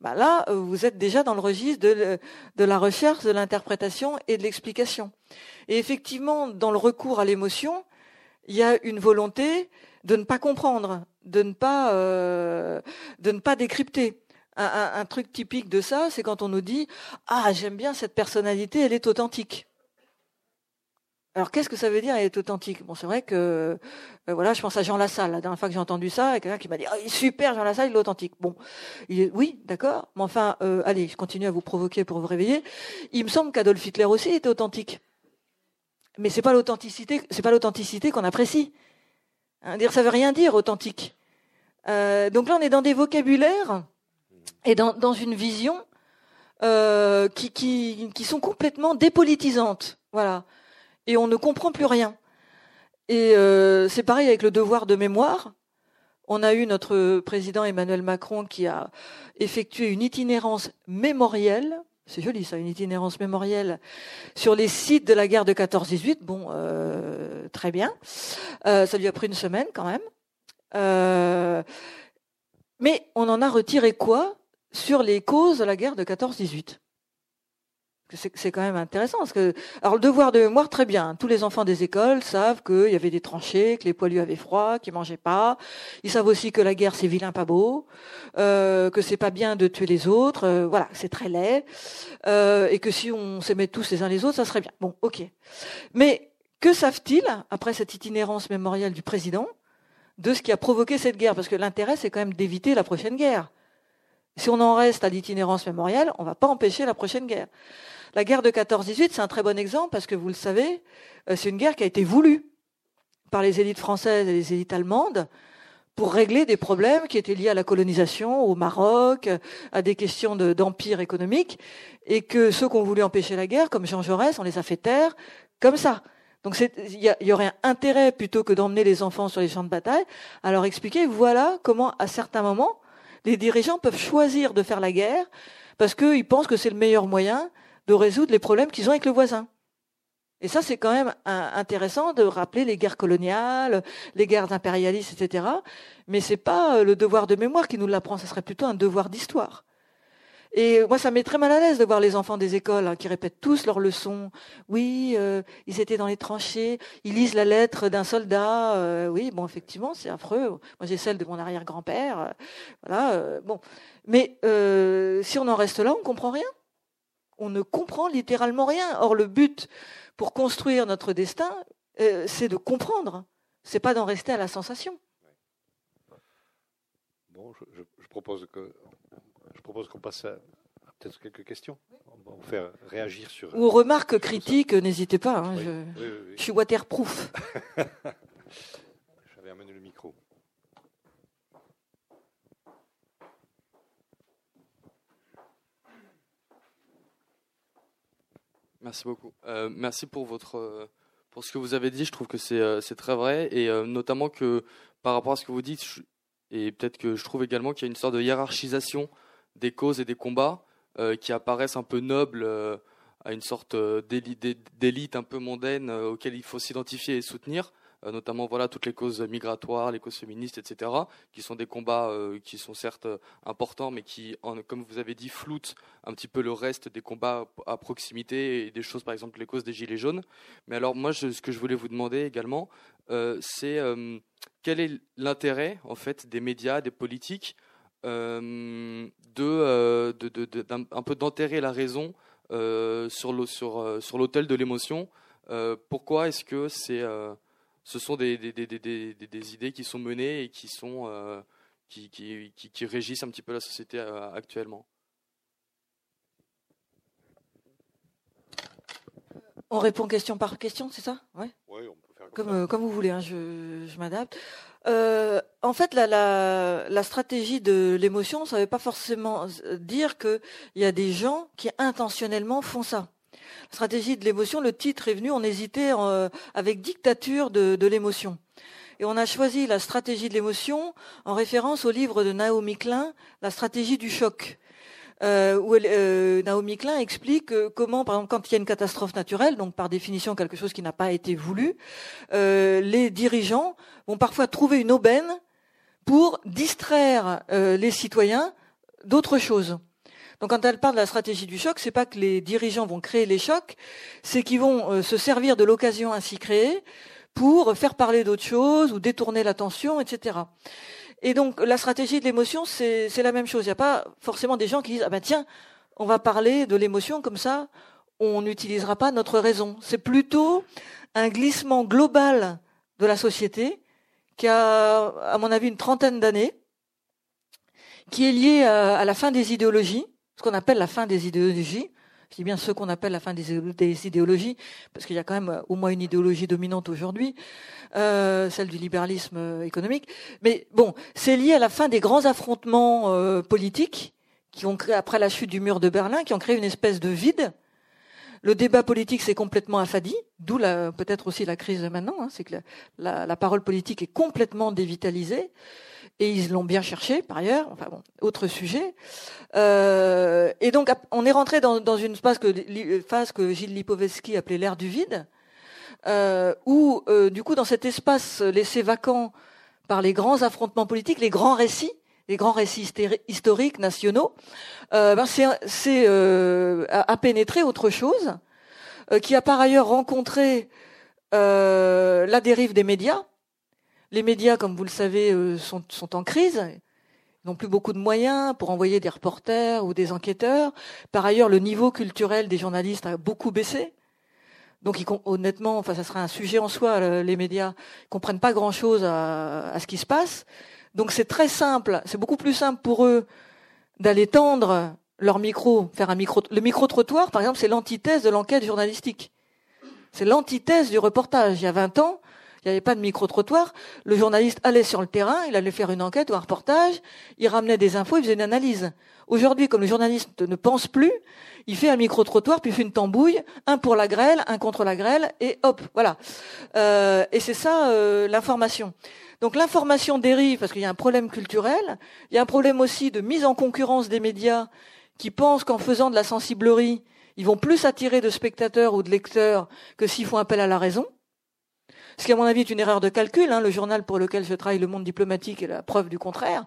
bah là, euh, vous êtes déjà dans le registre de, de la recherche, de l'interprétation et de l'explication. Et effectivement, dans le recours à l'émotion, il y a une volonté de ne pas comprendre, de ne pas, euh, de ne pas décrypter. Un, truc typique de ça, c'est quand on nous dit ah j'aime bien cette personnalité, elle est authentique. Alors qu'est-ce que ça veut dire être authentique? Bon, c'est vrai que euh, voilà, je pense à Jean Lassalle. La dernière fois que j'ai entendu ça, il y a quelqu'un qui m'a dit oh, super Jean Lassalle, il est authentique. Bon, il est, oui, d'accord, mais enfin, euh, allez, je continue à vous provoquer pour vous réveiller. Il me semble qu'Adolf Hitler aussi était authentique, mais c'est pas l'authenticité, c'est pas l'authenticité qu'on apprécie. Hein, dire ça veut rien dire authentique. Euh, donc là, on est dans des vocabulaires et dans, dans une vision qui, qui, qui sont complètement dépolitisantes. Voilà et on ne comprend plus rien. Et euh, c'est pareil avec le devoir de mémoire. On a eu notre président Emmanuel Macron qui a effectué une itinérance mémorielle. C'est joli ça, une itinérance mémorielle sur les sites de la guerre de 14-18. Bon, euh, très bien. Euh, ça lui a pris une semaine quand même. mais on en a retiré quoi sur les causes de la guerre de 14-18 c'est quand même intéressant. Parce que, alors le devoir de mémoire, très bien. Tous les enfants des écoles savent qu'il y avait des tranchées, que les poilus avaient froid, qu'ils mangeaient pas. Ils savent aussi que la guerre c'est vilain, pas beau, euh, que c'est pas bien de tuer les autres. Euh, voilà, c'est très laid, euh, et que si on s'aimait tous les uns les autres, ça serait bien. Bon, ok. Mais que savent-ils après cette itinérance mémorielle du président de ce qui a provoqué cette guerre? Parce que l'intérêt, c'est quand même d'éviter la prochaine guerre. Si on en reste à l'itinérance mémorielle, on ne va pas empêcher la prochaine guerre. La guerre de 14-18, c'est un très bon exemple parce que vous le savez, euh, c'est une guerre qui a été voulue par les élites françaises et les élites allemandes pour régler des problèmes qui étaient liés à la colonisation, au Maroc, à des questions d'empire économique, et que ceux qui ont voulu empêcher la guerre, comme Jean Jaurès, on les a fait taire comme ça. Donc il y, y, aurait un intérêt, plutôt que d'emmener les enfants sur les champs de bataille, à leur expliquer, voilà comment, à certains moments, les dirigeants peuvent choisir de faire la guerre, parce qu'ils pensent que c'est le meilleur moyen de résoudre les problèmes qu'ils ont avec le voisin. Et ça, c'est quand même intéressant de rappeler les guerres coloniales, les guerres impérialistes, etc. Mais c'est pas euh, le devoir de mémoire qui nous l'apprend, ce serait plutôt un devoir d'histoire. Et moi, ça m'est très mal à l'aise de voir les enfants des écoles hein, qui répètent tous leurs leçons. Oui, euh, ils étaient dans les tranchées, ils lisent la lettre d'un soldat. Euh, oui, bon, effectivement, c'est affreux. Moi, j'ai celle de mon arrière-grand-père. Bon. Mais si on en reste là, on comprend rien. On ne comprend littéralement rien. Or, le but pour construire notre destin, c'est de comprendre. C'est pas d'en rester à la sensation. Bon, je, je propose que je propose qu'on passe à, peut-être quelques questions. On va vous faire réagir sur. Ou remarques critiques, n'hésitez pas. Hein, je, suis waterproof. J'avais amené le micro. Merci beaucoup. Euh, merci pour votre pour ce que vous avez dit. Je trouve que c'est euh, très vrai et euh, notamment que par rapport à ce que vous dites et peut-être que je trouve également qu'il y a une sorte de hiérarchisation des causes et des combats euh, qui apparaissent un peu nobles euh, à une sorte euh, d'élite un peu mondaine auquel il faut s'identifier et soutenir, notamment voilà toutes les causes migratoires, les causes féministes, etc., qui sont des combats qui sont certes importants, mais qui, comme vous avez dit, floutent un petit peu le reste des combats à proximité et des choses, par exemple les causes des gilets jaunes. Mais alors moi, ce que je voulais vous demander également, c'est quel est l'intérêt en fait des médias, des politiques euh, euh, peu d'enterrer la raison euh, sur l'autel de l'émotion. pourquoi est-ce que c'est ce sont des, des, des, des, idées qui sont menées et qui, sont, qui, qui, qui, régissent un petit peu la société actuellement On répond question par question, c'est ça? Ouais. ouais on peut faire comme, comme, vous voulez, hein, je, je m'adapte. Euh, en fait, la, la, la stratégie de l'émotion, ça ne veut pas forcément dire qu'il y a des gens qui intentionnellement font ça. La stratégie de l'émotion, le titre est venu, on hésitait euh, avec dictature de, l'émotion. Et on a choisi la stratégie de l'émotion en référence au livre de Naomi Klein, La stratégie du choc. Euh, où euh, Naomi Klein explique euh, comment, par exemple, quand il y a une catastrophe naturelle, donc par définition quelque chose qui n'a pas été voulu, les dirigeants vont parfois trouver une aubaine pour distraire les citoyens d'autres choses. Donc quand elle parle de la stratégie du choc, c'est pas que les dirigeants vont créer les chocs, c'est qu'ils vont se servir de l'occasion ainsi créée pour faire parler d'autres choses ou détourner l'attention, etc. Et donc la stratégie de l'émotion, c'est la même chose. Il n'y a pas forcément des gens qui disent ah ben tiens, on va parler de l'émotion comme ça, on n'utilisera pas notre raison. C'est plutôt un glissement global de la société qui a, à mon avis, une trentaine d'années, qui est lié à, la fin des idéologies, ce qu'on appelle la fin des idéologies. Je dis bien ce qu'on appelle la fin des idéologies, parce qu'il y a quand même au moins une idéologie dominante aujourd'hui. Euh, celle du libéralisme euh, économique. Mais bon, c'est lié à la fin des grands affrontements euh, politiques qui ont créé, après la chute du mur de Berlin, qui ont créé une espèce de vide. Le débat politique s'est complètement affadi, d'où peut-être aussi la crise maintenant. Hein, c'est que la, parole politique est complètement dévitalisée et ils l'ont bien cherché par ailleurs. Enfin bon, autre sujet. Euh, et donc on est rentré dans, une phase que, Gilles Lipovetsky appelait l'ère du vide, euh, où, euh, du coup, dans cet espace laissé vacant par les grands affrontements politiques, les grands récits, les grands récits historiques nationaux, euh, ben c'est euh, à, pénétrer autre chose, euh, qui a par ailleurs rencontré la dérive des médias. Les médias, comme vous le savez, sont, sont en crise ils n'ont plus beaucoup de moyens pour envoyer des reporters ou des enquêteurs. Par ailleurs, le niveau culturel des journalistes a beaucoup baissé. Donc, ils, honnêtement, enfin, ça sera un sujet en soi. Les médias ils comprennent pas grand-chose à, ce qui se passe. Donc, c'est très simple. C'est beaucoup plus simple pour eux d'aller tendre leur micro, faire un micro. Le micro trottoir, par exemple, c'est l'antithèse de l'enquête journalistique. C'est l'antithèse du reportage. Il y a 20 ans, il n'y avait pas de micro-trottoir. Le journaliste allait sur le terrain, il allait faire une enquête ou un reportage, il ramenait des infos, il faisait une analyse. Aujourd'hui, comme le journaliste ne pense plus, il fait un micro-trottoir, puis il fait une tambouille, un pour la grêle, un contre la grêle, et hop, voilà. Euh, et c'est ça euh, l'information. Donc l'information dérive parce qu'il y a un problème culturel, il y a un problème aussi de mise en concurrence des médias qui pensent qu'en faisant de la sensiblerie, ils vont plus attirer de spectateurs ou de lecteurs que s'ils font appel à la raison. Ce qui, à mon avis, est une erreur de calcul. Hein. Le journal pour lequel je travaille, Le Monde diplomatique, est la preuve du contraire.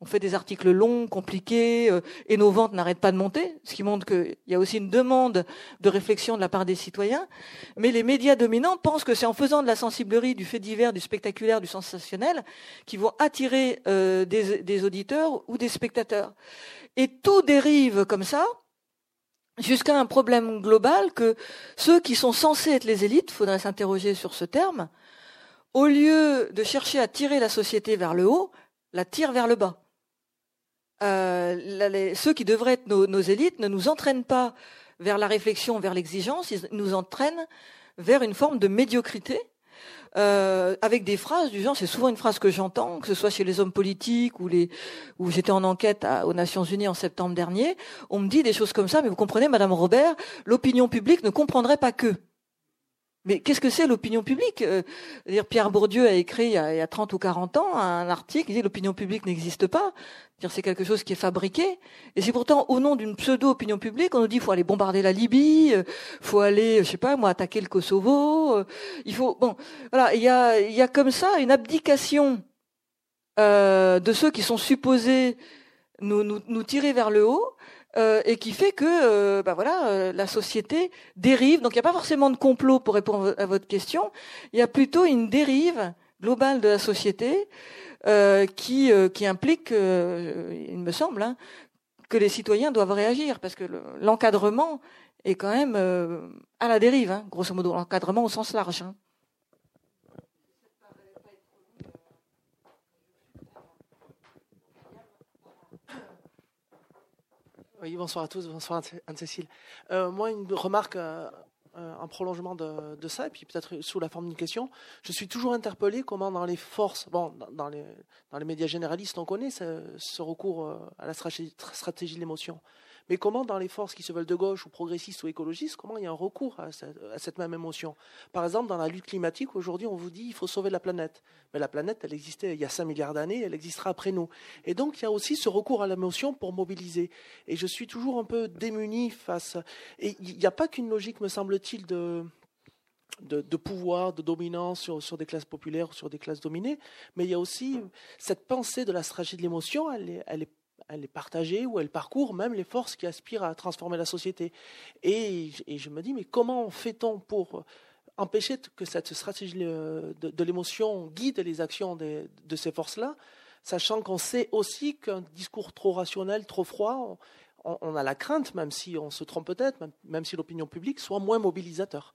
on fait des articles longs, compliqués, euh, et nos ventes n'arrêtent pas de monter, ce qui montre qu'il y a aussi une demande de réflexion de la part des citoyens. Mais les médias dominants pensent que c'est en faisant de la sensiblerie, du fait divers, du spectaculaire, du sensationnel, qu'ils vont attirer euh, des, des auditeurs ou des spectateurs. Et tout dérive comme ça jusqu'à un problème global que ceux qui sont censés être les élites, faudrait s'interroger sur ce terme, au lieu de chercher à tirer la société vers le haut, la tirent vers le bas. Euh, ceux qui devraient être nos, élites ne nous entraînent pas vers la réflexion, vers l'exigence, ils nous entraînent vers une forme de médiocrité, euh, avec des phrases du genre, c'est souvent une phrase que j'entends, que ce soit chez les hommes politiques ou les, où j'étais en enquête aux Nations Unies en septembre dernier, on me dit des choses comme ça, mais vous comprenez, Madame Robert, l'opinion publique ne comprendrait pas que. Mais qu'est-ce que c'est l'opinion publique euh, Pierre Bourdieu a écrit il y a, 30 ou 40 ans un article qui dit l'opinion publique n'existe pas. C'est quelque chose qui est fabriqué. Et c'est pourtant au nom d'une pseudo-opinion publique, on nous dit faut aller bombarder la Libye, euh, faut aller, je sais pas moi, attaquer le Kosovo. Euh, il faut bon, voilà, il y a, il y a comme ça une abdication euh, de ceux qui sont supposés nous, nous, nous tirer vers le haut euh, et qui fait que euh, bah voilà, euh, la société dérive. Donc il n'y a pas forcément de complot pour répondre à votre question. Il y a plutôt une dérive globale de la société qui, implique, il me semble, hein, que les citoyens doivent réagir parce que l'encadrement est quand même à la dérive, hein, grosso modo, l'encadrement au sens large. Hein. Oui, bonsoir à tous, bonsoir Anne-Cécile. Euh, moi, une remarque, euh, euh, un prolongement de, ça, et puis peut-être sous la forme d'une question. Je suis toujours interpellé comment dans les forces, bon, dans les, dans les médias généralistes, on connaît ce recours à la stratégie de l'émotion. Mais comment dans les forces qui se veulent de gauche ou progressistes ou écologistes, comment il y a un recours à cette, même émotion? Par exemple, dans la lutte climatique, aujourd'hui, on vous dit il faut sauver la planète. Mais la planète, elle existait il y a 5 milliards d'années, elle existera après nous. Et donc, il y a aussi ce recours à l'émotion pour mobiliser. Et je suis toujours un peu démuni face. Et il n'y a pas qu'une logique, me semble-t-il, de, pouvoir, de dominance sur, des classes populaires ou sur des classes dominées, mais il y a aussi cette pensée de la stratégie de l'émotion, elle est elle est partagée ou elle parcourt même les forces qui aspirent à transformer la société. Et, je me dis, mais comment fait-on pour empêcher que cette stratégie de, l'émotion guide les actions de, ces forces-là, sachant qu'on sait aussi qu'un discours trop rationnel, trop froid, on, a la crainte, même si on se trompe peut-être, même, même si l'opinion publique soit moins mobilisateur.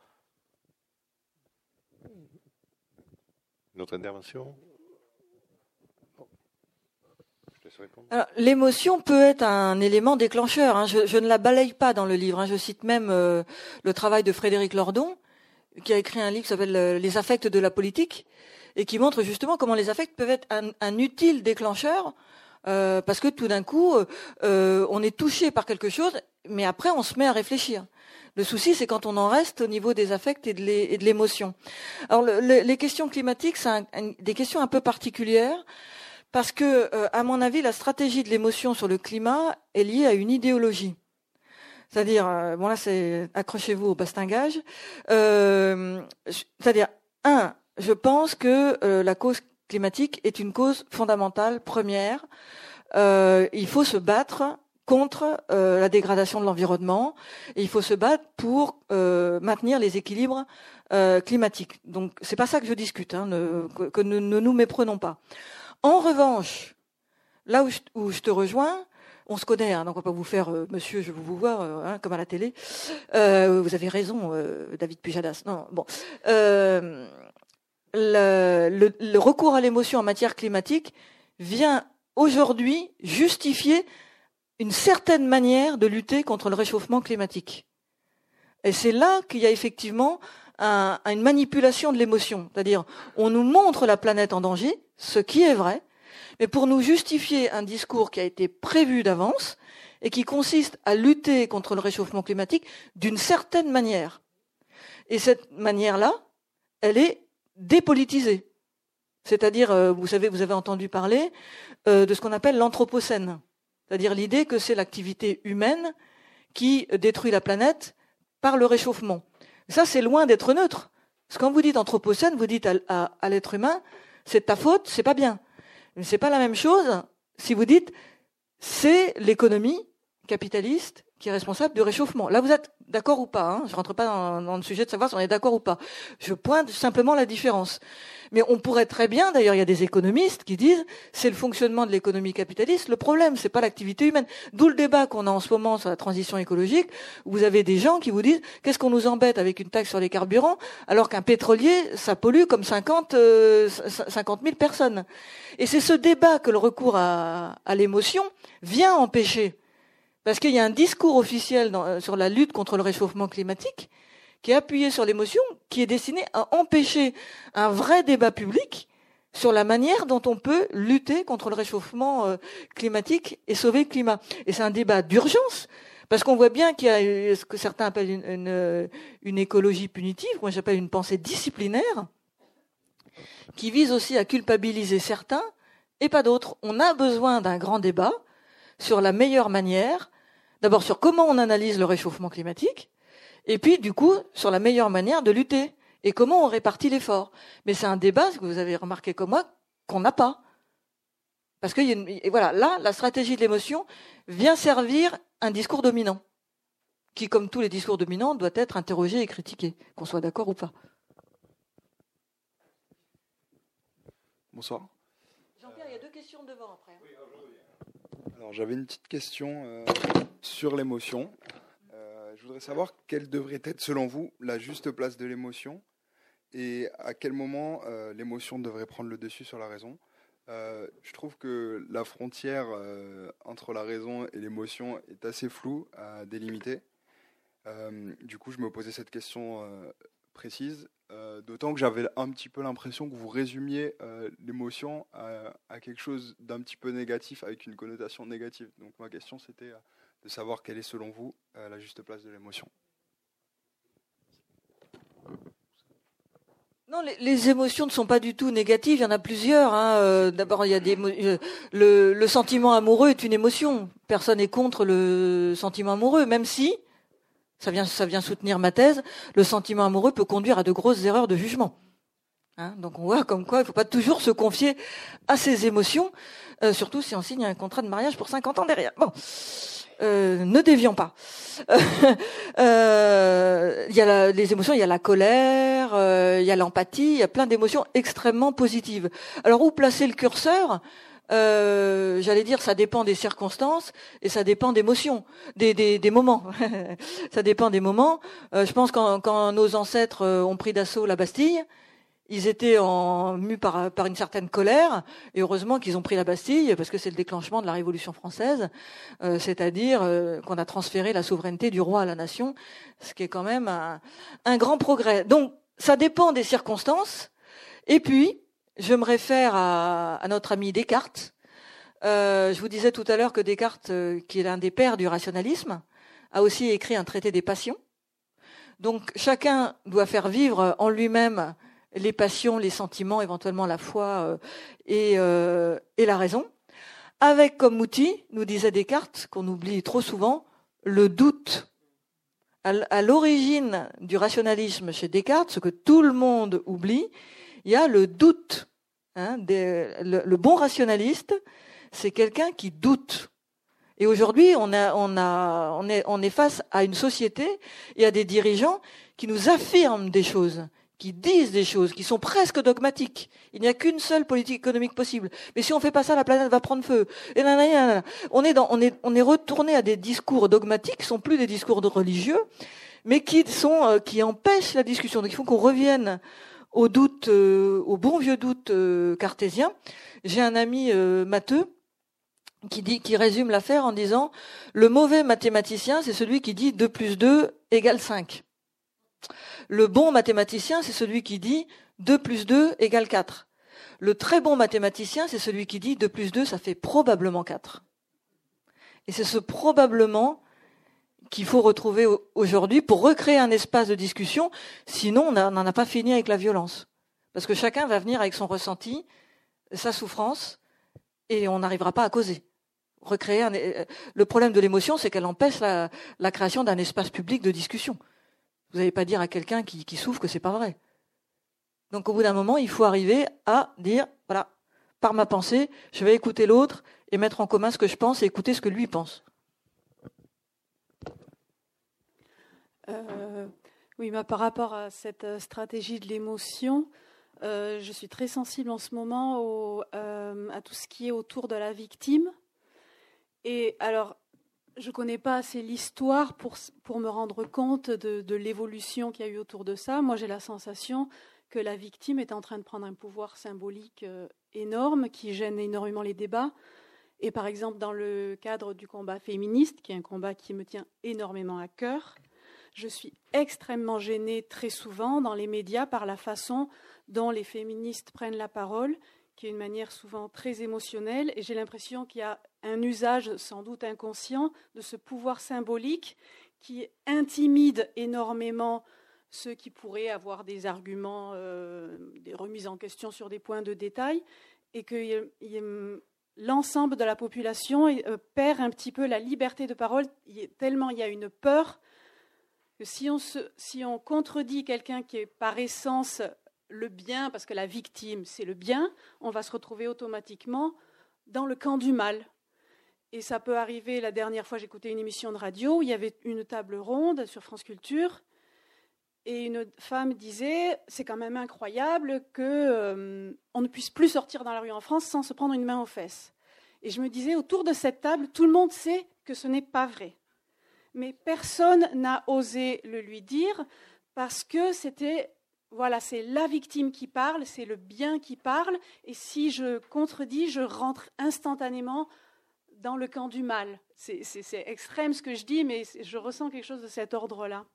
Notre intervention? L'émotion peut être un élément déclencheur. Hein. Je, ne la balaye pas dans le livre. Hein. Je cite même euh, le travail de Frédéric Lordon, qui a écrit un livre qui s'appelle euh, Les affects de la politique, et qui montre justement comment les affects peuvent être un, utile déclencheur, euh, parce que tout d'un coup, on est touché par quelque chose, mais après on se met à réfléchir. Le souci, c'est quand on en reste au niveau des affects et de l'émotion. Alors, les questions climatiques, c'est des questions un peu particulières parce que, euh, à mon avis, la stratégie de l'émotion sur le climat est liée à une idéologie. C'est-à-dire, euh, bon là, c'est accrochez-vous au bastingage. Euh, c'est-à-dire, un, je pense que la cause climatique est une cause fondamentale, première. il faut se battre contre la dégradation de l'environnement et il faut se battre pour maintenir les équilibres climatiques. Donc, c'est pas ça que je discute, hein, que, ne nous méprenons pas. En revanche, là où je, te rejoins, on se connaît, hein, donc on va pas vous faire euh, monsieur, je vous voir, euh, hein, comme à la télé. Euh, vous avez raison, David Pujadas. Non, bon. Le, recours à l'émotion en matière climatique vient aujourd'hui justifier une certaine manière de lutter contre le réchauffement climatique. Et c'est là qu'il y a effectivement une manipulation de l'émotion. C'est-à-dire, on nous montre la planète en danger, ce qui est vrai, mais pour nous justifier un discours qui a été prévu d'avance et qui consiste à lutter contre le réchauffement climatique d'une certaine manière. Et cette manière-là, elle est dépolitisée. C'est-à-dire, euh, vous savez, vous avez entendu parler euh, de ce qu'on appelle l'anthropocène. C'est-à-dire l'idée que c'est l'activité humaine qui détruit la planète par le réchauffement. Ça, c'est loin d'être neutre. Parce que quand vous dites anthropocène, vous dites à, l'être humain, c'est ta faute, c'est pas bien. Mais c'est pas la même chose si vous dites c'est l'économie capitaliste qui est responsable du réchauffement. Là, vous êtes d'accord ou pas hein? Je rentre pas dans, le sujet de savoir si on est d'accord ou pas. Je pointe simplement la différence. Mais on pourrait très bien, d'ailleurs, il y a des économistes qui disent c'est le fonctionnement de l'économie capitaliste. Le problème, c'est pas l'activité humaine. D'où le débat qu'on a en ce moment sur la transition écologique. Où vous avez des gens qui vous disent qu'est-ce qu'on nous embête avec une taxe sur les carburants alors qu'un pétrolier, ça pollue comme 50, euh, 50 000 personnes. Et c'est ce débat que le recours à, à l'émotion vient empêcher. Parce qu'il y a un discours officiel euh, sur la lutte contre le réchauffement climatique qui est appuyé sur l'émotion, qui est destiné à empêcher un vrai débat public sur la manière dont on peut lutter contre le réchauffement euh, climatique et sauver le climat. Et c'est un débat d'urgence, parce qu'on voit bien qu'il y a ce que certains appellent une écologie punitive, moi j'appelle une pensée disciplinaire, qui vise aussi à culpabiliser certains et pas d'autres. On a besoin d'un grand débat sur la meilleure manière, d'abord sur comment on analyse le réchauffement climatique, et puis du coup sur la meilleure manière de lutter et comment on répartit l'effort. Mais c'est un débat, ce que vous avez remarqué comme moi, qu'on n'a pas. Parce que et voilà, là, la stratégie de l'émotion vient servir un discours dominant, qui, comme tous les discours dominants, doit être interrogé et critiqué, qu'on soit d'accord ou pas. Bonsoir. Jean-Pierre, il y a deux questions devant après. Alors j'avais une petite question euh, sur l'émotion. Euh, je voudrais savoir quelle devrait être selon vous la juste place de l'émotion et à quel moment euh, l'émotion devrait prendre le dessus sur la raison. Je trouve que la frontière entre la raison et l'émotion est assez floue à délimiter. Du coup, je me posais cette question précise, euh, d'autant que j'avais un petit peu l'impression que vous résumiez euh, l'émotion à, quelque chose d'un petit peu négatif, avec une connotation négative. Donc ma question, c'était euh, de savoir quelle est selon vous la juste place de l'émotion. Non, les, émotions ne sont pas du tout négatives. Il y en a plusieurs. Hein. D'abord, il y a le, le, sentiment amoureux est une émotion. Personne n'est contre le sentiment amoureux, même si ça vient, ça vient soutenir ma thèse. Le sentiment amoureux peut conduire à de grosses erreurs de jugement. Hein. Donc, on voit comme quoi il ne faut pas toujours se confier à ses émotions, euh, surtout si on signe un contrat de mariage pour 50 ans derrière. Bon. Euh, ne dévions pas. euh, il y a la, les émotions, il y a la colère, euh, il y a l'empathie, il y a plein d'émotions extrêmement positives. Alors où placer le curseur? Euh, J'allais dire, ça dépend des circonstances et ça dépend d'émotions, des, des, des, moments. ça dépend des moments. Euh, je pense quand, quand nos ancêtres ont pris d'assaut la Bastille, ils étaient en, mus par, par, une certaine colère, et heureusement qu'ils ont pris la Bastille, parce que c'est le déclenchement de la Révolution française, euh, c'est-à-dire euh, qu'on a transféré la souveraineté du roi à la nation, ce qui est quand même un, un grand progrès. Donc, ça dépend des circonstances. Et puis, je me réfère à, à notre ami Descartes. Euh, je vous disais tout à l'heure que Descartes, euh, qui est l'un des pères du rationalisme, a aussi écrit un traité des passions. Donc, chacun doit faire vivre en lui-même les passions, les sentiments, éventuellement la foi euh, et, euh, et, la raison, avec comme outil, nous disait Descartes, qu'on oublie trop souvent, le doute. À, à l'origine du rationalisme chez Descartes, ce que tout le monde oublie, il y a le doute. Hein, le, bon rationaliste, c'est quelqu'un qui doute. Et aujourd'hui, on, a, est, face à une société et à des dirigeants qui nous affirment des choses qui disent des choses qui sont presque dogmatiques. Il n'y a qu'une seule politique économique possible. Mais si on fait pas ça, la planète va prendre feu. On est retourné à des discours dogmatiques qui sont plus des discours religieux, mais qui sont, euh, qui empêchent la discussion. Donc il faut qu'on revienne au doute, euh, au bon vieux doute euh, cartésien. J'ai un ami euh, matheux qui dit, qui résume l'affaire en disant, le mauvais mathématicien, c'est celui qui dit 2 plus 2 égale 5. Le bon mathématicien, c'est celui qui dit 2 plus 2 égale 4. Le très bon mathématicien, c'est celui qui dit 2 plus 2, ça fait probablement 4. Et c'est ce probablement qu'il faut retrouver aujourd'hui pour recréer un espace de discussion, sinon on n'en a pas fini avec la violence. Parce que chacun va venir avec son ressenti, sa souffrance, et on n'arrivera pas à causer. Recréer un... Le problème de l'émotion, c'est qu'elle empêche la, la création d'un espace public de discussion. Vous n'allez pas dire à quelqu'un qui, qui, souffre que c'est pas vrai. Donc au bout d'un moment, il faut arriver à dire, voilà, par ma pensée, je vais écouter l'autre et mettre en commun ce que je pense et écouter ce que lui pense. Euh, oui, par rapport à cette euh, stratégie de l'émotion, euh, je suis très sensible en ce moment à tout ce qui est autour de la victime. Et alors, je ne connais pas assez l'histoire pour, pour me rendre compte de l'évolution qu'il y a eu autour de ça. Moi, j'ai la sensation que la victime est en train de prendre un pouvoir symbolique énorme qui gêne énormément les débats. Et par exemple, dans le cadre du combat féministe, qui est un combat qui me tient énormément à cœur, je suis extrêmement gênée très souvent dans les médias par la façon dont les féministes prennent la parole, qui est une manière souvent très émotionnelle, et j'ai l'impression qu'il y a un usage sans doute inconscient de ce pouvoir symbolique qui intimide énormément ceux qui pourraient avoir des arguments, euh, des remises en question sur des points de détail, et que l'ensemble de la population euh, perd un petit peu la liberté de parole, tellement il y a une peur si on, si on contredit quelqu'un qui est par essence le bien, parce que la victime, c'est le bien, on va se retrouver automatiquement dans le camp du mal. Et ça peut arriver, la dernière fois j'écoutais une émission de radio, il y avait une table ronde sur France Culture, et une femme disait, c'est quand même incroyable qu'on euh, ne puisse plus sortir dans la rue en France sans se prendre une main aux fesses. Et je me disais, autour de cette table, tout le monde sait que ce n'est pas vrai mais personne n'a osé le lui dire parce que c'était voilà, c'est la victime qui parle, c'est le bien qui parle, et si je contredis, je rentre instantanément dans le camp du mal. C'est extrême ce que je dis, mais je ressens quelque chose de cet ordre-là.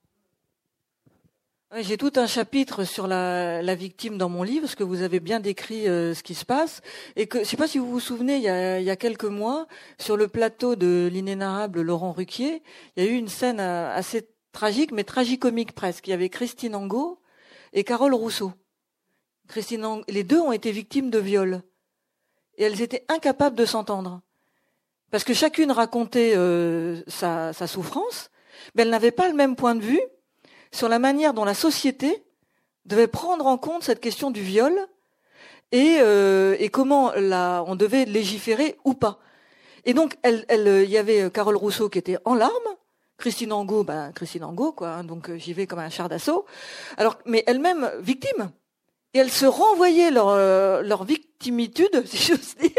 J'ai tout un chapitre sur la, victime dans mon livre, parce que vous avez bien décrit euh, ce qui se passe. Et que je ne sais pas si vous vous souvenez, il y, a, quelques mois, sur le plateau de l'inénarrable Laurent Ruquier, il y a eu une scène euh, assez tragique, mais tragicomique presque. Il y avait Christine Angot et Carole Rousseau. Christine les deux ont été victimes de viol. Et elles étaient incapables de s'entendre. Parce que chacune racontait euh, sa, sa souffrance, mais elles n'avaient pas le même point de vue sur la manière dont la société devait prendre en compte cette question du viol et, euh, comment on devait légiférer ou pas. Et donc, il y avait Carole Rousseau qui était en larmes, Christine Angot, ben Christine Angot, quoi. Hein, donc j'y vais comme un char d'assaut. Mais elle-même victime. Et elle se renvoyait leur, euh, victimitude, si j'ose dire,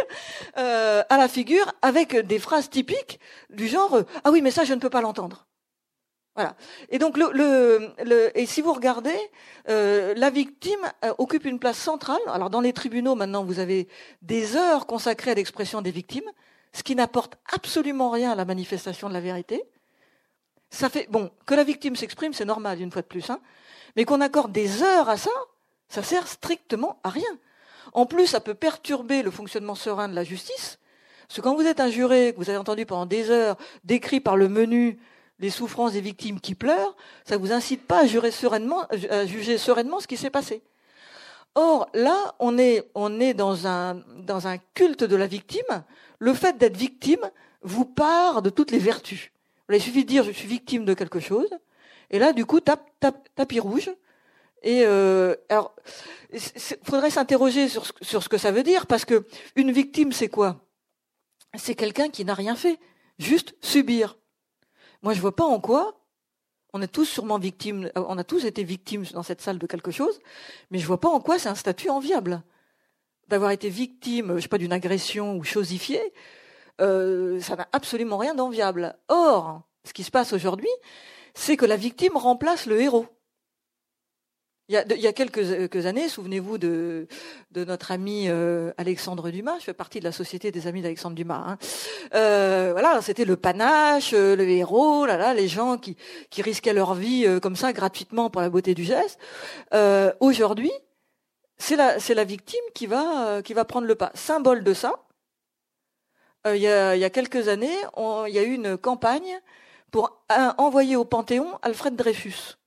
euh, à la figure avec des phrases typiques du genre ah oui mais ça je ne peux pas l'entendre. Voilà. Et donc, et si vous regardez, euh, la victime euh, occupe une place centrale. Alors, dans les tribunaux, maintenant, vous avez des heures consacrées à l'expression des victimes, ce qui n'apporte absolument rien à la manifestation de la vérité. Ça fait bon que la victime s'exprime, c'est normal une fois de plus, hein, mais qu'on accorde des heures à ça, ça sert strictement à rien. En plus, ça peut perturber le fonctionnement serein de la justice. Parce que quand vous êtes un juré, que vous avez entendu pendant des heures, décrit par le menu les souffrances des victimes qui pleurent, ça ne vous incite pas à, juger sereinement ce qui s'est passé. Or, là, on est, dans, un, culte de la victime. Le fait d'être victime vous part de toutes les vertus. Il suffit de dire je suis victime de quelque chose, et là, du coup, tapis rouge. Et euh, faudrait s'interroger sur, sur ce que ça veut dire, parce que une victime, c'est quoi? C'est quelqu'un qui n'a rien fait, juste subir. Moi, je vois pas en quoi. On est tous sûrement victimes, euh, on a tous été victimes dans cette salle de quelque chose, mais je vois pas en quoi c'est un statut enviable. D'avoir été victime, je sais pas, d'une agression ou chosifiée, euh, ça n'a absolument rien d'enviable. Or, ce qui se passe aujourd'hui, c'est que la victime remplace le héros. Il y a, quelques, années, souvenez-vous de, notre ami euh, Alexandre Dumas. Je fais partie de la société des amis d'Alexandre Dumas. Hein. Euh, voilà, c'était le panache, euh, le héros, là, là, les gens qui, qui risquaient leur vie euh, comme ça gratuitement pour la beauté du geste. Euh, Aujourd'hui, c'est la, c'est la victime qui va, qui va prendre le pas. Symbole de ça. il, y a, il y a quelques années, il y a eu une campagne pour envoyer au Panthéon Alfred Dreyfus.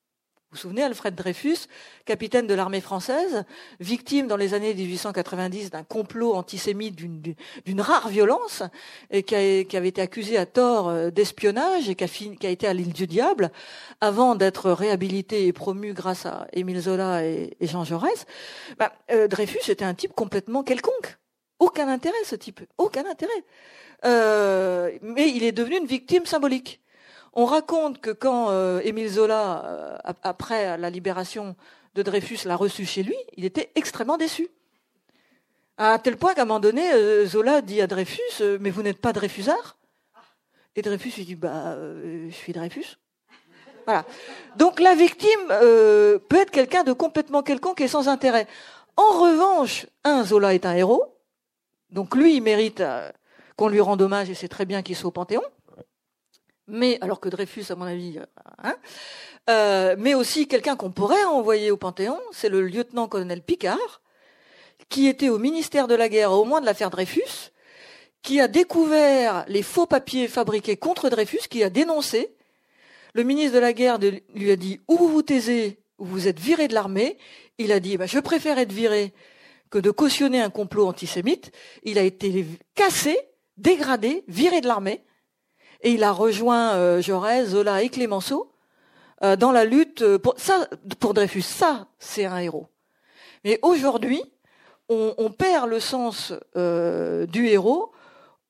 Vous souvenez, Alfred Dreyfus, capitaine de l'armée française, victime dans les années 1890 d'un complot antisémite d'une rare violence, et qui, avait été accusé à tort euh, d'espionnage et qui a, été à l'île du diable, avant d'être réhabilité et promu grâce à Émile Zola et, Jean Jaurès. Bah, euh, Dreyfus était un type complètement quelconque. aucun intérêt, ce type, aucun intérêt. Euh, mais il est devenu une victime symbolique. On raconte que quand euh, Émile Zola, euh, après la libération de Dreyfus, l'a reçu chez lui, il était extrêmement déçu. À tel point qu'à un moment donné, euh, Zola dit à Dreyfus Mais vous n'êtes pas Dreyfusard? Et Dreyfus lui dit Bah, je suis Dreyfus. Voilà. Donc la victime peut être quelqu'un de complètement quelconque et sans intérêt. En revanche, un Zola est un héros, donc lui, il mérite qu'on lui rende hommage et c'est très bien qu'il soit au Panthéon mais alors que Dreyfus, à mon avis, euh, hein, euh, mais aussi quelqu'un qu'on pourrait envoyer au Panthéon, c'est le lieutenant-colonel Picard, qui était au ministère de la Guerre au moins de l'affaire Dreyfus, qui a découvert les faux papiers fabriqués contre Dreyfus, qui a dénoncé. Le ministre de la Guerre lui a dit ou vous vous taisez ou vous êtes viré de l'armée. Il a dit bah, je préfère être viré que de cautionner un complot antisémite. Il a été cassé, dégradé, viré de l'armée et il a rejoint euh, Jaurès, Zola et Clémenceau euh, dans la lutte euh, pour ça pour Dreyfus. Ça, c'est un héros. Mais aujourd'hui, on, perd le sens du héros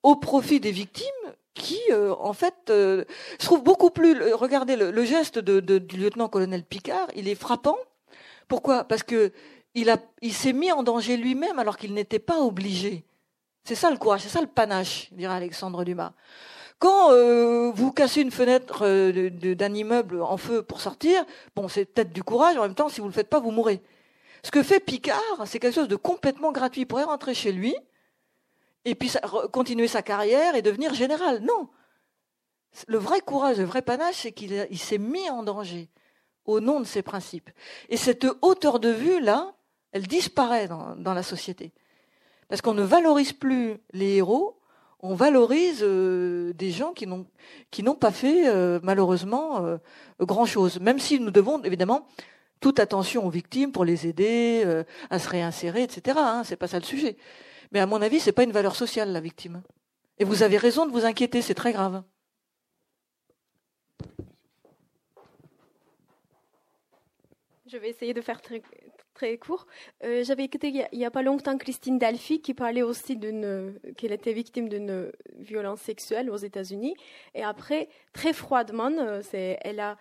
au profit des victimes qui, en fait, se trouvent beaucoup plus. Regardez le, geste du lieutenant-colonel Picard, il est frappant. Pourquoi? Parce que il, a, il s'est mis en danger lui-même alors qu'il n'était pas obligé. C'est ça le courage, c'est ça le panache, dirait Alexandre Dumas. Quand euh, vous cassez une fenêtre euh, d'un immeuble en feu pour sortir, bon, c'est peut-être du courage. En même temps, si vous le faites pas, vous mourrez. Ce que fait Picard, c'est quelque chose de complètement gratuit. Il pourrait rentrer chez lui et puis continuer sa carrière et devenir général. Non. Le vrai courage, le vrai panache, c'est qu'il s'est mis en danger au nom de ses principes. Et cette hauteur de vue, là, elle disparaît dans la société. Parce qu'on ne valorise plus les héros, on valorise euh, des gens qui n'ont pas fait euh, malheureusement euh, grand chose. Même si nous devons évidemment toute attention aux victimes pour les aider à se réinsérer, etc. Hein, c'est pas ça le sujet. Mais à mon avis, c'est pas une valeur sociale la victime. Et vous avez raison de vous inquiéter, c'est très grave. Je vais essayer de faire très, très court. Euh, J'avais écouté il n'y a, pas longtemps Christine Dalfi qui parlait aussi qu'elle était victime d'une violence sexuelle aux États-Unis. Et après, très froidement, euh, c'est elle a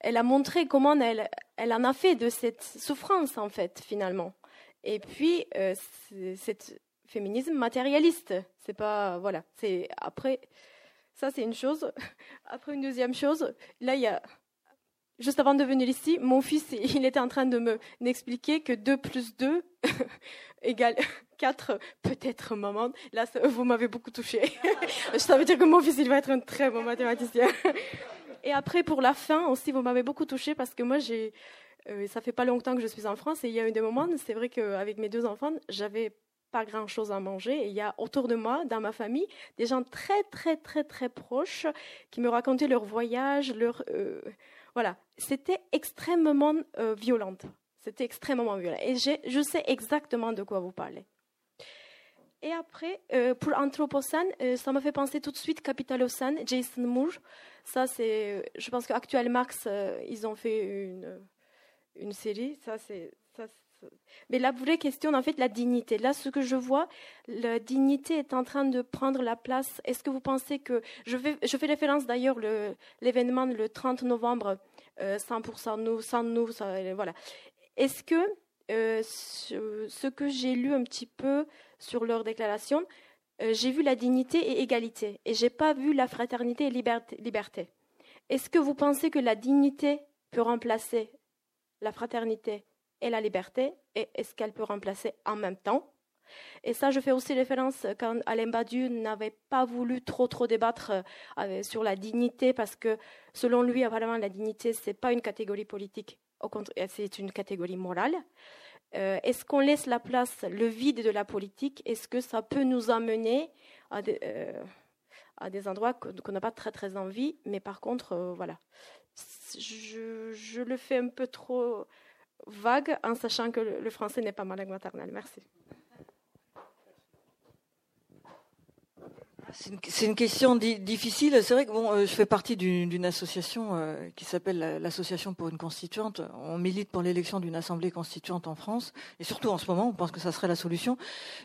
elle a montré comment elle elle en a fait de cette souffrance en fait finalement. Et puis euh, cette féminisme matérialiste, c'est pas voilà, c'est après ça c'est une chose. Après une deuxième chose, là il y a juste avant de venir ici, mon fils, il était en train de me m'expliquer que 2 plus 2 égale 4, peut-être maman. Là, vous m'avez beaucoup touché. ça veut dire que mon fils, il va être un très bon mathématicien. et après, pour la fin aussi, vous m'avez beaucoup touché parce que moi, j'ai, euh, ça fait pas longtemps que je suis en France et il y a eu des moments, c'est vrai qu'avec mes deux enfants, j'avais pas grand chose à manger. Et il y a autour de moi, dans ma famille, des gens très, très, très, très proches qui me racontaient leur voyage, leur, euh, voilà, c'était extrêmement euh, violente. C'était extrêmement violent. Et je sais exactement de quoi vous parlez. Et après, euh, pour Anthropocène, euh, ça m'a fait penser tout de suite Capitalocène, Jason Moore. Ça, c'est, je pense qu'Actuel Marx, ils ont fait une, une série. Ça, c'est, mais la vraie question, en fait, la dignité. Là, ce que je vois, la dignité est en train de prendre la place. Est-ce que vous pensez que je, je fais référence d'ailleurs l'événement le, 30 novembre, 100% euh, nous, sans nous, voilà. Est-ce que euh, ce, que j'ai lu un petit peu sur leur déclaration, euh, j'ai vu la dignité et égalité, et j'ai pas vu la fraternité et liberté. liberté. Est-ce que vous pensez que la dignité peut remplacer la fraternité? Et la liberté, et est-ce qu'elle peut remplacer en même temps? Et ça, je fais aussi référence quand Alain Badiou n'avait pas voulu trop trop débattre euh, sur la dignité parce que selon lui, apparemment, la dignité c'est pas une catégorie politique, au contraire, c'est une catégorie morale. Euh, est-ce qu'on laisse la place, le vide de la politique? Est-ce que ça peut nous amener à des, euh, endroits qu'on n'a pas très très envie? Mais par contre, voilà, je, le fais un peu trop vague en sachant que le français n'est pas ma langue maternelle. Merci. C'est une, question difficile. C'est vrai que bon, euh, je fais partie d'une association euh, qui s'appelle l'Association pour une constituante. On milite pour l'élection d'une assemblée constituante en France, et surtout en ce moment, on pense que ça serait la solution.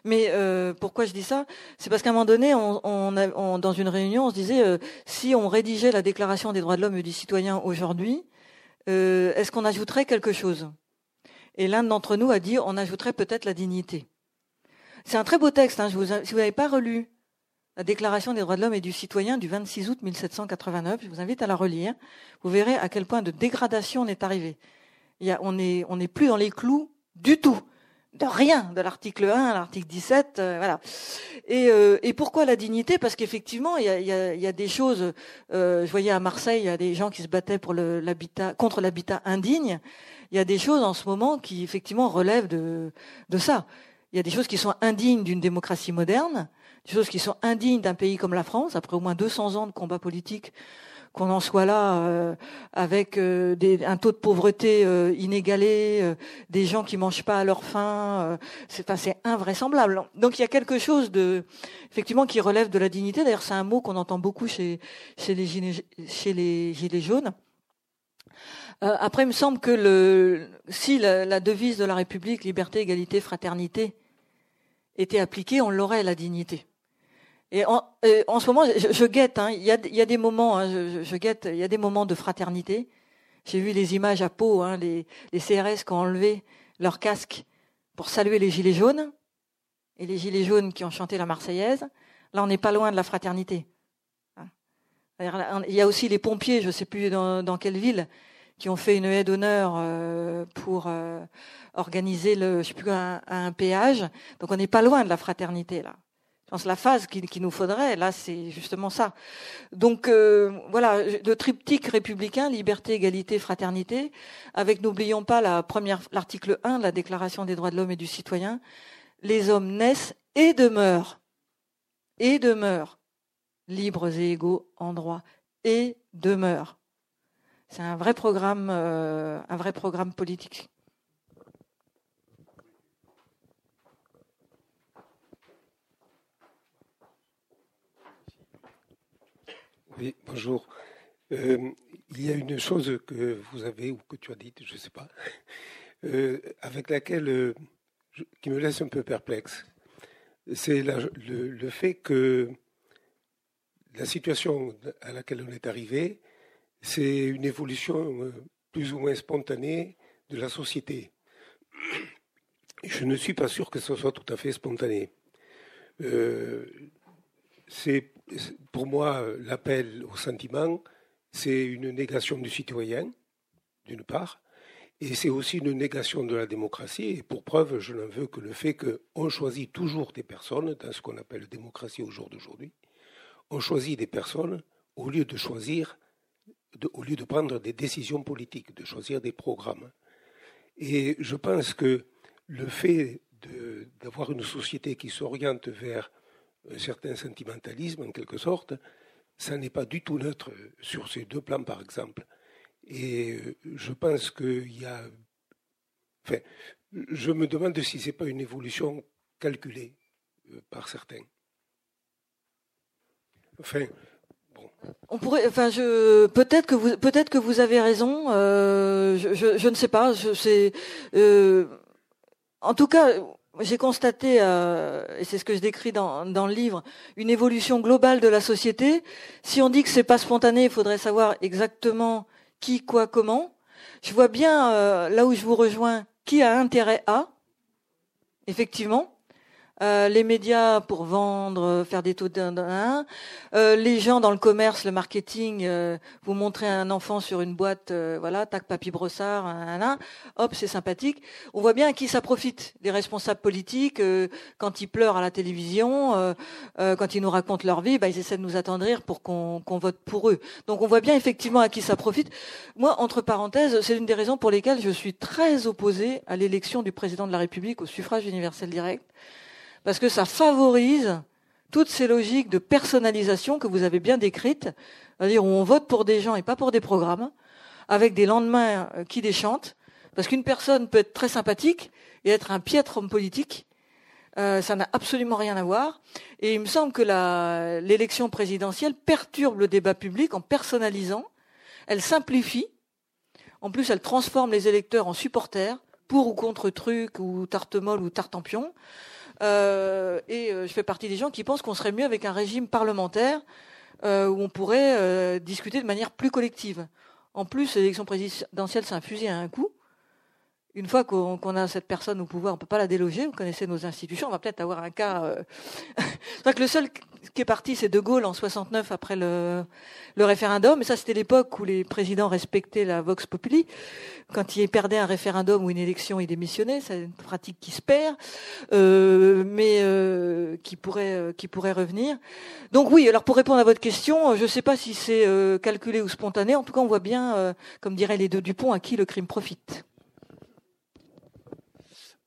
Mais euh, pourquoi je dis ça? C'est parce qu'à un moment donné, on, on, dans une réunion, on se disait si on rédigeait la Déclaration des droits de l'homme et du citoyen aujourd'hui, est-ce qu'on ajouterait quelque chose? Et l'un d'entre nous a dit on ajouterait peut-être la dignité. C'est un très beau texte. Hein, je vous, si vous n'avez pas relu la Déclaration des droits de l'homme et du citoyen du 26 août 1789. Je vous invite à la relire. Vous verrez à quel point de dégradation on est arrivé. Il y a, on n'est on plus dans les clous du tout. De rien, de l'article 1 à l'article 17, euh, voilà. Et, euh, et, pourquoi la dignité? Parce qu'effectivement, il y a, y, a, y a des choses. Euh, je voyais à Marseille, il y a des gens qui se battaient pour contre l'habitat indigne. Il y a des choses en ce moment qui effectivement relèvent de, de ça. Il y a des choses qui sont indignes d'une démocratie moderne des choses qui sont indignes d'un pays comme la France, après au moins 200 ans de combat politique, qu'on en soit là euh, avec euh, des, un taux de pauvreté euh, inégalé, des gens qui mangent pas à leur faim, c'est enfin, invraisemblable. Donc il y a quelque chose de effectivement qui relève de la dignité. D'ailleurs, c'est un mot qu'on entend beaucoup chez chez les gilets jaunes. Après, il me semble que si la, devise de la République, liberté, égalité, fraternité, était appliquée, on l'aurait la dignité. Et en, ce moment, je, guette. Hein, il, y a, des moments. Hein, je, guette. Il y a des moments de fraternité. J'ai vu les images à Pau, hein, les, CRS qui ont enlevé leur casque pour saluer les gilets jaunes et les gilets jaunes qui ont chanté la Marseillaise. Là, on n'est pas loin de la fraternité. Il y a aussi les pompiers, je ne sais plus dans, quelle ville, qui ont fait une haie d'honneur euh, pour euh, organiser le, je sais plus un, un péage. Donc, on n'est pas loin de la fraternité là. Je pense la phase qu'il nous faudrait, là, c'est justement ça. Donc euh, voilà, le triptyque républicain, liberté, égalité, fraternité, avec n'oublions pas la première, l'article 1 de la Déclaration des droits de l'homme et du citoyen, les hommes naissent et demeurent, et demeurent, libres et égaux en droit, et demeurent. C'est un vrai programme, euh, un vrai programme politique. Oui, bonjour. Euh, il y a une chose que vous avez ou que tu as dite, je ne sais pas, euh, avec laquelle qui me laisse un peu perplexe. C'est le, fait que la situation à laquelle on est arrivé, c'est une évolution plus ou moins spontanée de la société. Je ne suis pas sûr que ce soit tout à fait spontané. c'est pour moi, l'appel au sentiment, c'est une négation du citoyen, d'une part, et c'est aussi une négation de la démocratie. Et pour preuve, je n'en veux que le fait qu'on choisit toujours des personnes, dans ce qu'on appelle démocratie au jour d'aujourd'hui, on choisit des personnes au lieu de choisir, au lieu de prendre des décisions politiques, de choisir des programmes. Et je pense que le fait d'avoir une société qui s'oriente vers un certain sentimentalisme en quelque sorte, ça n'est pas du tout neutre sur ces deux plans par exemple. Et euh, je pense qu'il y a... Enfin, je me demande si ce n'est pas une évolution calculée euh, par certains. Enfin. On pourrait, enfin, je, peut-être que vous, peut-être que vous avez raison. Euh, je, ne sais pas. Euh, en tout cas, j'ai constaté, euh, et c'est ce que je décris dans, dans, le livre, une évolution globale de la société. Si on dit que c'est pas spontané, il faudrait savoir exactement qui, quoi, comment. Je vois bien là où je vous rejoins qui a intérêt à, effectivement. Euh, les médias pour vendre, faire des taux d'un, euh, les gens dans le commerce, le marketing, euh, vous montrez un enfant sur une boîte, voilà, tac, papy brossard, un, hop, c'est sympathique. On voit bien à qui ça profite. Les responsables politiques, quand ils pleurent à la télévision, quand ils nous racontent leur vie, bah, ils essaient de nous attendrir pour qu'on vote pour eux. Donc on voit bien effectivement à qui ça profite. Moi, entre parenthèses, c'est une des raisons pour lesquelles je suis très opposée à l'élection du président de la République au suffrage universel direct parce que ça favorise toutes ces logiques de personnalisation que vous avez bien décrites, c'est-à-dire où on vote pour des gens et pas pour des programmes, avec des lendemains euh, qui déchantent, parce qu'une personne peut être très sympathique et être un piètre homme politique, Euh, ça n'a absolument rien à voir. Et il me semble que l'élection présidentielle perturbe le débat public en personnalisant. Elle simplifie. En plus, elle transforme les électeurs en supporters, pour ou contre truc, ou tarte molle, ou tartempion. Euh, et euh, je fais partie des gens qui pensent qu'on serait mieux avec un régime parlementaire euh, où on pourrait discuter de manière plus collective. En plus, l'élection présidentielle, c'est un à un coup une fois qu'on a cette personne au pouvoir, on ne peut pas la déloger. Vous connaissez nos institutions. On va peut-être avoir un cas. Euh... que le seul qui est parti, c'est De Gaulle en 69 après le, référendum. Et ça, c'était l'époque où les présidents respectaient la vox populi. Quand ils perdaient un référendum ou une élection, ils démissionnaient. C'est une pratique qui se perd, euh, mais euh, qui pourrait euh, qui pourrait revenir. Donc oui. Alors pour répondre à votre question, je ne sais pas si c'est calculé ou spontané. En tout cas, on voit bien, comme diraient les deux Dupont, à qui le crime profite.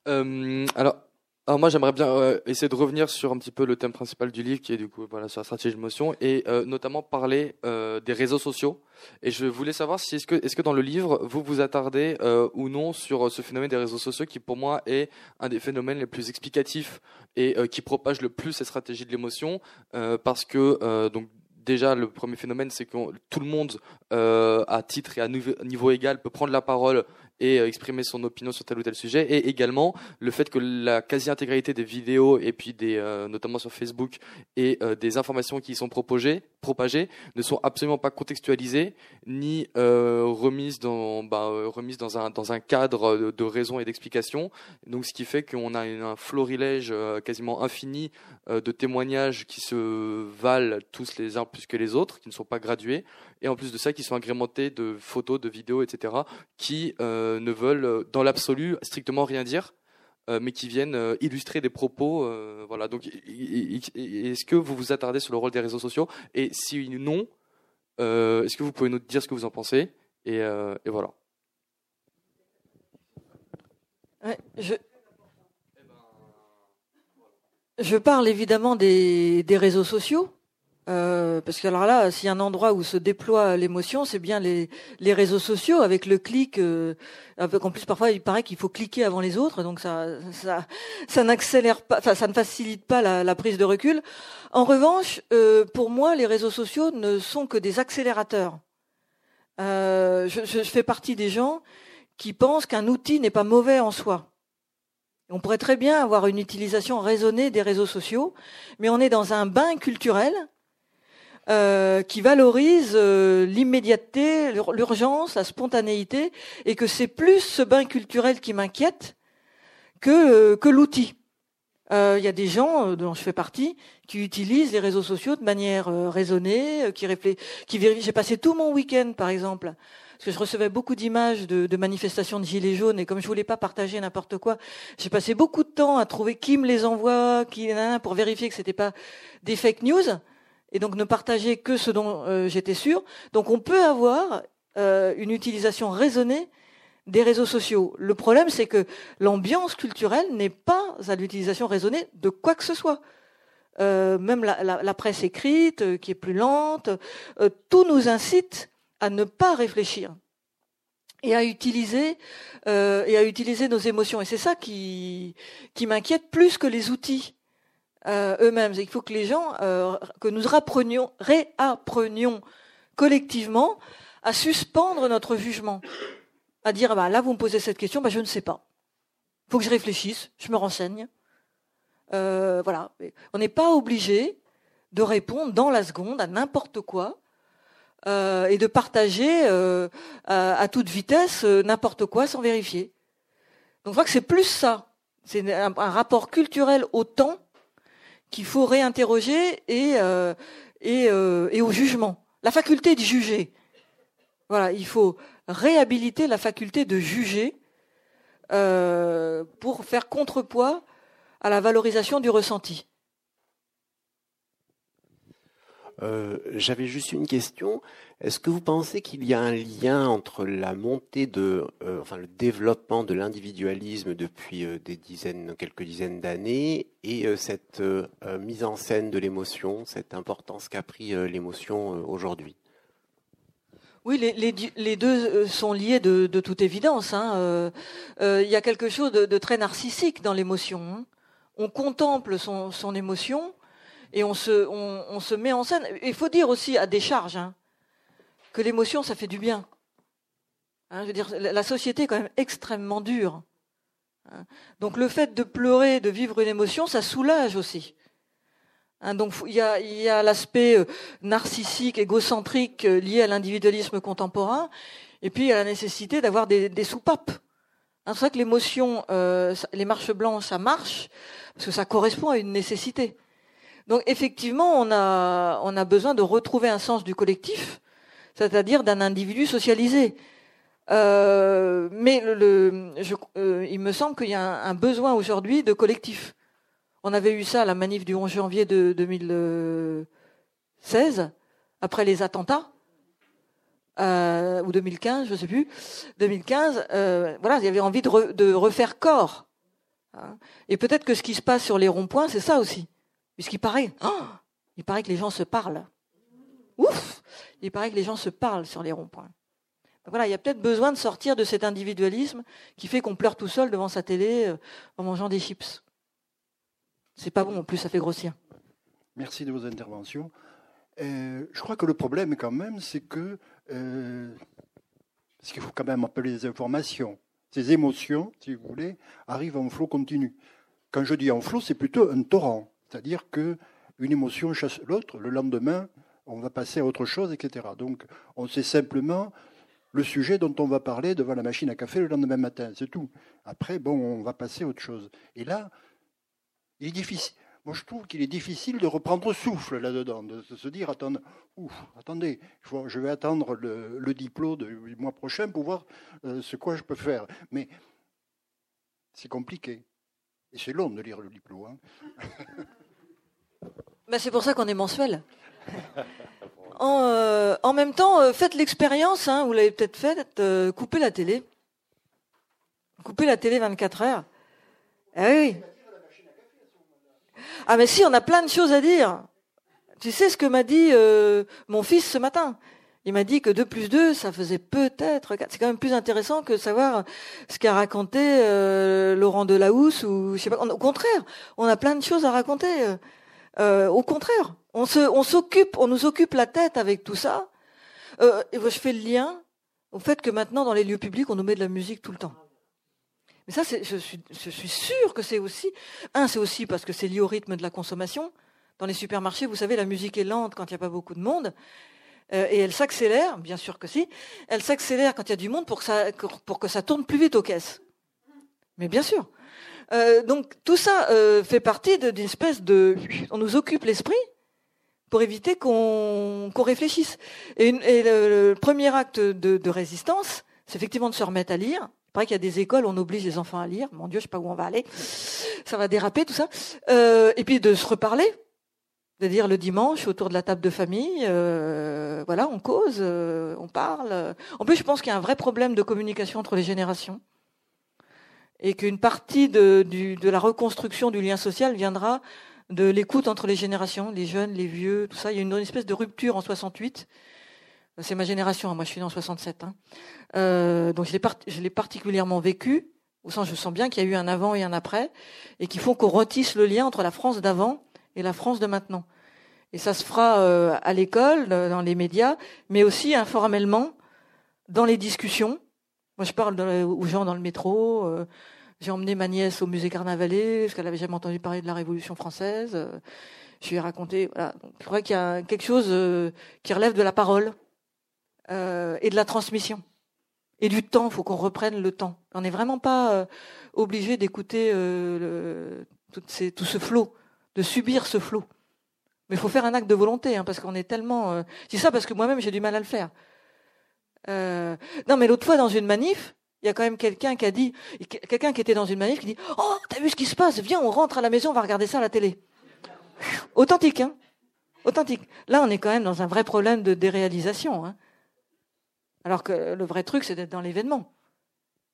Euh, alors, moi j'aimerais bien euh, essayer de revenir sur un petit peu le thème principal du livre qui est du coup voilà sur la stratégie de motion et euh, notamment parler des réseaux sociaux. Et je voulais savoir si est-ce que dans le livre vous vous attardez ou non sur ce phénomène des réseaux sociaux qui pour moi est un des phénomènes les plus explicatifs et qui propage le plus cette stratégie de l'émotion parce que donc déjà le premier phénomène c'est que tout le monde à titre et à niveau égal peut prendre la parole et euh, exprimer son opinion sur tel ou tel sujet. Et également le fait que la quasi-intégralité des vidéos et puis des euh, notamment sur Facebook et euh, des informations qui y sont propagées, propagées ne sont absolument pas contextualisées ni remises dans bah, remises dans un dans un cadre de, de raison et d'explication donc ce qui fait qu'on a un florilège quasiment infini de témoignages qui se valent tous les uns plus que les autres qui ne sont pas gradués et en plus de ça qui sont agrémentés de photos, de vidéos, etc., qui euh, ne veulent euh, dans l'absolu strictement rien dire, euh, mais qui viennent euh, illustrer des propos. Euh, voilà. Donc, est-ce que vous vous attardez sur le rôle des réseaux sociaux? Et si non, est-ce que vous pouvez nous dire ce que vous en pensez? Et, voilà. Je... je parle évidemment des, des réseaux sociaux. Euh, parce que alors là, s'il y a un endroit où se déploie l'émotion, c'est bien les, réseaux sociaux avec le clic. Euh, en plus, parfois, il paraît qu'il faut cliquer avant les autres, donc ça, ça, ça n'accélère pas, enfin, ça ne facilite pas la, prise de recul. En revanche, euh, pour moi, les réseaux sociaux ne sont que des accélérateurs. Euh, je, fais partie des gens qui pensent qu'un outil n'est pas mauvais en soi. On pourrait très bien avoir une utilisation raisonnée des réseaux sociaux, mais on est dans un bain culturel euh, qui valorise euh, l'immédiateté, l'urgence, la spontanéité, et que c'est plus ce bain culturel qui m'inquiète que, euh, que l'outil. Il y a des gens dont je fais partie qui utilisent les réseaux sociaux de manière raisonnée, qui réfléchissent, qui vérifient. J'ai passé tout mon week-end, par exemple, parce que je recevais beaucoup d'images de, de, manifestations de gilets jaunes et comme je voulais pas partager n'importe quoi, j'ai passé beaucoup de temps à trouver qui me les envoie, qui pour vérifier que c'était pas des fake news et donc ne partager que ce dont euh, j'étais sûr. Donc on peut avoir euh, une utilisation raisonnée des réseaux sociaux. Le problème, c'est que l'ambiance culturelle n'est pas à l'utilisation raisonnée de quoi que ce soit. Euh, même la, presse écrite, qui est plus lente, tout nous incite à ne pas réfléchir et à utiliser et à utiliser nos émotions. Et c'est ça qui m'inquiète plus que les outils euh, eux-mêmes. Il faut que les gens, euh, que nous réapprenions, collectivement à suspendre notre jugement, à dire bah, là vous me posez cette question, bah, je ne sais pas. Il faut que je réfléchisse, je me renseigne. Euh, voilà, on n'est pas obligé de répondre dans la seconde à n'importe quoi et de partager à, toute vitesse n'importe quoi sans vérifier. Donc je crois que c'est plus ça, c'est un rapport culturel au temps qu'il faut réinterroger et, euh, et, euh, et au jugement. La faculté de juger. Voilà, il faut réhabiliter la faculté de juger euh, pour faire contrepoids à la valorisation du ressenti. Euh, J'avais juste une question. Est-ce que vous pensez qu'il y a un lien entre euh, le développement de l'individualisme depuis euh, des dizaines, quelques dizaines d'années, et cette mise en scène de l'émotion, cette importance qu'a pris l'émotion aujourd'hui? Oui, les, deux sont liés de, toute évidence. Hein. Il y a quelque chose de, très narcissique dans l'émotion. Hein on contemple son émotion et on se, on, se met en scène. Il faut dire aussi à décharge hein, que l'émotion, ça fait du bien. Hein, je veux dire, la société est quand même extrêmement dure. Hein. Donc le fait de pleurer, de vivre une émotion, ça soulage aussi. Hein, donc il y a, y a l'aspect euh, narcissique, égocentrique euh, lié à l'individualisme contemporain, et puis il y a la nécessité d'avoir des, soupapes. C'est vrai que l'émotion, euh, les marches blanches, ça marche parce que ça correspond à une nécessité. Donc effectivement, on a, besoin de retrouver un sens du collectif, c'est-à-dire d'un individu socialisé. Euh, mais euh, il me semble qu'il y a un, besoin aujourd'hui de collectif. On avait eu ça à la manif du 11 janvier de 2016, après les attentats, euh, ou 2015, je ne sais plus. 2015, euh, voilà, il y avait envie de refaire corps. Hein. Et peut-être que ce qui se passe sur les ronds-points, c'est ça aussi. Puisqu'il paraît, oh, il paraît que les gens se parlent. Ouf Il paraît que les gens se parlent sur les ronds-points. Voilà, il y a peut-être besoin de sortir de cet individualisme qui fait qu'on pleure tout seul devant sa télé euh, en mangeant des chips. C'est pas bon, en plus ça fait grossir. Merci de vos interventions. Euh, je crois que le problème quand même, c'est que euh, parce qu'il faut quand même appeler les informations. Ces émotions, si vous voulez, arrivent en flot continu. Quand je dis en flot, c'est plutôt un torrent, c'est-à-dire que une émotion chasse l'autre. Le lendemain, on va passer à autre chose, etc. Donc, on sait simplement le sujet dont on va parler devant la machine à café le lendemain matin, c'est tout. Après, bon, on va passer à autre chose. Et là, il est difficile. Moi, je trouve qu'il est difficile de reprendre souffle là-dedans, de se dire attendez, attendez, je vais attendre le, le, diplôme du mois prochain pour voir euh, ce quoi je peux faire. Mais c'est compliqué. Et c'est long de lire le diplôme. Hein. ben, c'est pour ça qu'on est mensuel. En, euh, même temps, euh, faites l'expérience, hein, vous l'avez peut-être fait, euh, coupez la télé. Coupez la télé 24 heures. Ah oui. Ah mais si, on a plein de choses à dire. Tu sais ce que m'a dit mon fils ce matin? Il m'a dit que 2 plus 2, ça faisait peut-être 4. C'est quand même plus intéressant que savoir ce qu'a raconté euh, Laurent Delahousse ou je sais pas. Au contraire, on a plein de choses à raconter. Euh, au contraire, on se, on s'occupe, on nous occupe la tête avec tout ça. Euh, je fais le lien au fait que maintenant dans les lieux publics, on nous met de la musique tout le temps. Mais ça, je suis, je suis sûre que c'est aussi. Un, c'est aussi parce que c'est lié au rythme de la consommation. Dans les supermarchés, vous savez, la musique est lente quand il n'y a pas beaucoup de monde. Euh, et elle s'accélère, bien sûr que si. Elle s'accélère quand il y a du monde pour que ça, pour que ça tourne plus vite aux caisses. Mais bien sûr. Euh, donc tout ça euh, fait partie d'une espèce de... On nous occupe l'esprit pour éviter qu'on qu réfléchisse. Et, le, premier acte de, de résistance, c'est effectivement de se remettre à lire. Il paraît qu'il y a des écoles, on oblige les enfants à lire. Mon Dieu, je sais pas où on va aller. Ça va déraper, tout ça. Euh, et puis de se reparler. De dire le dimanche autour de la table de famille, euh, voilà, on cause, euh, on parle. En plus, je pense qu'il y a un vrai problème de communication entre les générations et qu'une partie de, du, de la reconstruction du lien social viendra de l'écoute entre les générations, les jeunes, les vieux, tout ça. Il y a une, espèce de rupture en 68 c'est ma génération, hein. moi je suis né en 67. Hein. Euh, donc je l'ai, part- je l'ai particulièrement vécu, au sens je sens bien qu'il y a eu un avant et un après, et qu'il faut qu'on retisse le lien entre la France d'avant et la France de maintenant. Et ça se fera euh, à l'école, dans les médias, mais aussi informellement dans les discussions. Moi je parle aux gens dans le métro, euh, j'ai emmené ma nièce au musée Carnavalet, parce qu'elle avait jamais entendu parler de la Révolution française. Euh, je lui ai raconté, voilà. Donc, je crois qu'il y a quelque chose qui relève de la parole et de la transmission et du temps. Il faut qu'on reprenne le temps. On n'est vraiment pas obligé d'écouter tout, ce flot, de subir ce flot. Mais il faut faire un acte de volonté, hein, parce qu'on est tellement. Euh, dis ça parce que moi-même j'ai du mal à le faire. Euh, non, mais l'autre fois dans une manif, il y a quand même quelqu'un qui a dit, quelqu'un qui était dans une manif qui dit, oh, t'as vu ce qui se passe? Viens, on rentre à la maison, on va regarder ça à la télé. Authentique, hein Authentique. Là, on est quand même dans un vrai problème de déréalisation. Hein alors que le vrai truc, c'est d'être dans l'événement.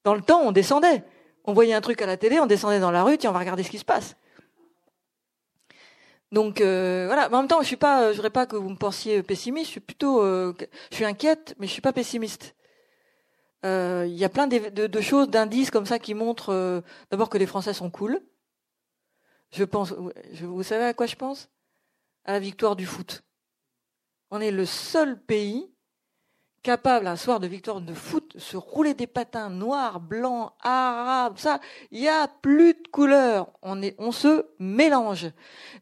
Dans le temps, on descendait. On voyait un truc à la télé, on descendait dans la rue, tiens, on va regarder ce qui se passe. Donc euh, voilà, mais en même temps, je suis pas, je voudrais pas que vous me pensiez pessimiste. Je suis plutôt, euh, je suis inquiète, mais je suis pas pessimiste. Euh, il y a plein de, de, de choses, d'indices comme ça qui montrent euh, d'abord que les Français sont cool. Je pense, vous savez à quoi je pense? À la victoire du foot. On est le seul pays capable, un soir de victoire de foot, se rouler des patins noirs, blancs, arabes, ça, il n'y a plus de couleurs. On, est, on se mélange.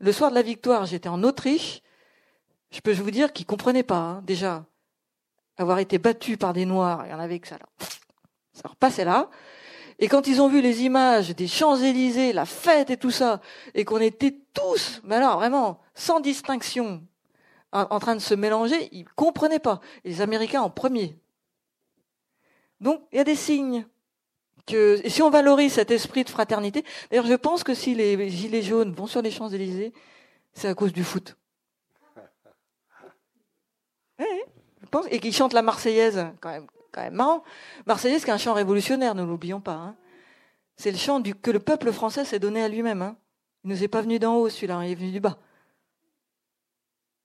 Le soir de la victoire, j'étais en Autriche. Je peux vous dire qu'ils comprenaient pas, hein, déjà. Avoir été battus par des noirs, il y en avait que ça, là. Ça là. Et quand ils ont vu les images des Champs-Élysées, la fête et tout ça, et qu'on était tous, mais alors vraiment, sans distinction, en, train de se mélanger, ils comprenaient pas. les Américains en premier. Donc, il y a des signes. Que, et si on valorise cet esprit de fraternité, d'ailleurs, je pense que si les gilets jaunes vont sur les Champs-Élysées, c'est à cause du foot. je pense, et qu'ils chantent la Marseillaise, quand même, quand même marrant. Marseillaise, qui est un chant révolutionnaire, ne l'oublions pas. Hein. C'est le chant que le peuple français s'est donné à lui-même. Hein. Il ne nous est pas venu d'en haut, celui-là, il est venu du bas.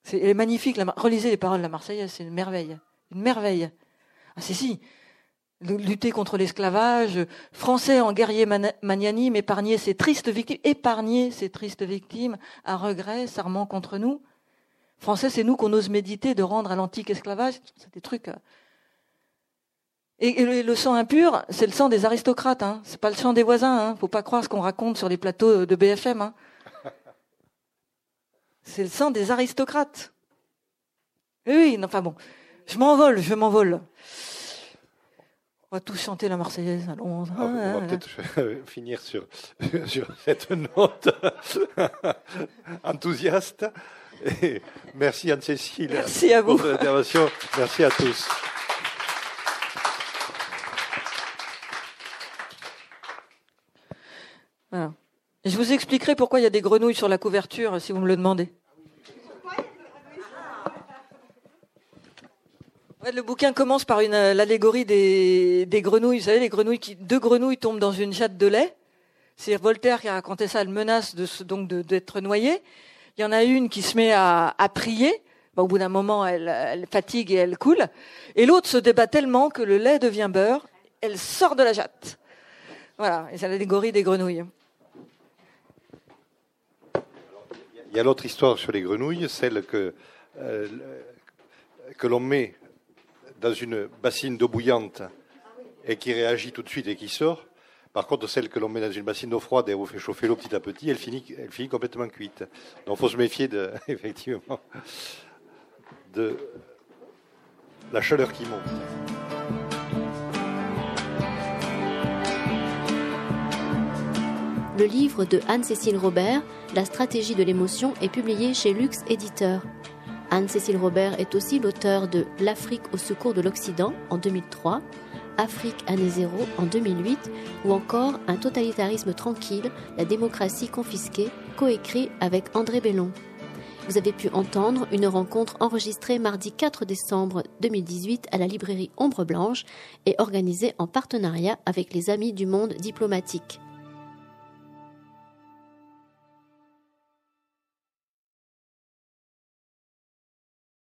C'est magnifique. relisez les paroles de la Marseillaise, c'est une merveille. Une merveille. Ah, si, si. Lutter contre l'esclavage, français en guerrier magnanime, épargner ces tristes victimes, épargner ces tristes victimes, à regret, s'armant contre nous. Français, c'est nous qu'on ose méditer de rendre à l'antique esclavage. C'est des trucs. Euh. Et, le sang impur, c'est le sang des aristocrates, hein. C'est pas le sang des voisins, hein. Faut pas croire ce qu'on raconte sur les plateaux de BFM, hein. C'est le sang des aristocrates. Oui, enfin bon, je m'envole, je m'envole. On va tous chanter la Marseillaise. Allons. Ah, on va peut-être finir sur, sur cette note enthousiaste. Et merci Anne-Cécile merci à vous. pour votre intervention. Merci à tous. Voilà. Je vous expliquerai pourquoi il y a des grenouilles sur la couverture, si vous me le demandez. le bouquin commence par euh, l'allégorie des, grenouilles. Vous savez, les grenouilles qui, deux grenouilles tombent dans une jatte de lait. C'est Voltaire qui a raconté ça. Elle menace de, donc d'être noyée. Il y en a une qui se met à, prier. au bout d'un moment, elle, elle, fatigue et elle coule. Et l'autre se débat tellement que le lait devient beurre. Elle sort de la jatte. Voilà, c'est l'allégorie des grenouilles. Il y a l'autre histoire sur les grenouilles, celle que, euh, que l'on met dans une bassine d'eau bouillante et qui réagit tout de suite et qui sort. Par contre, celle que l'on met dans une bassine d'eau froide et on fait chauffer l'eau petit à petit, elle finit, elle finit complètement cuite. Donc, il faut se méfier de, effectivement de la chaleur qui monte. Le livre de Anne-Cécile Robert, La stratégie de l'émotion, est publié chez Lux Éditeur. Anne-Cécile Robert est aussi l'auteur de L'Afrique au secours de l'Occident en 2003, Afrique année zéro en 2008 ou encore Un totalitarisme tranquille, la démocratie confisquée, coécrit avec André Bellon. Vous avez pu entendre une rencontre enregistrée mardi 4 décembre 2018 à la librairie Ombre Blanche et organisée en partenariat avec les Amis du Monde diplomatique.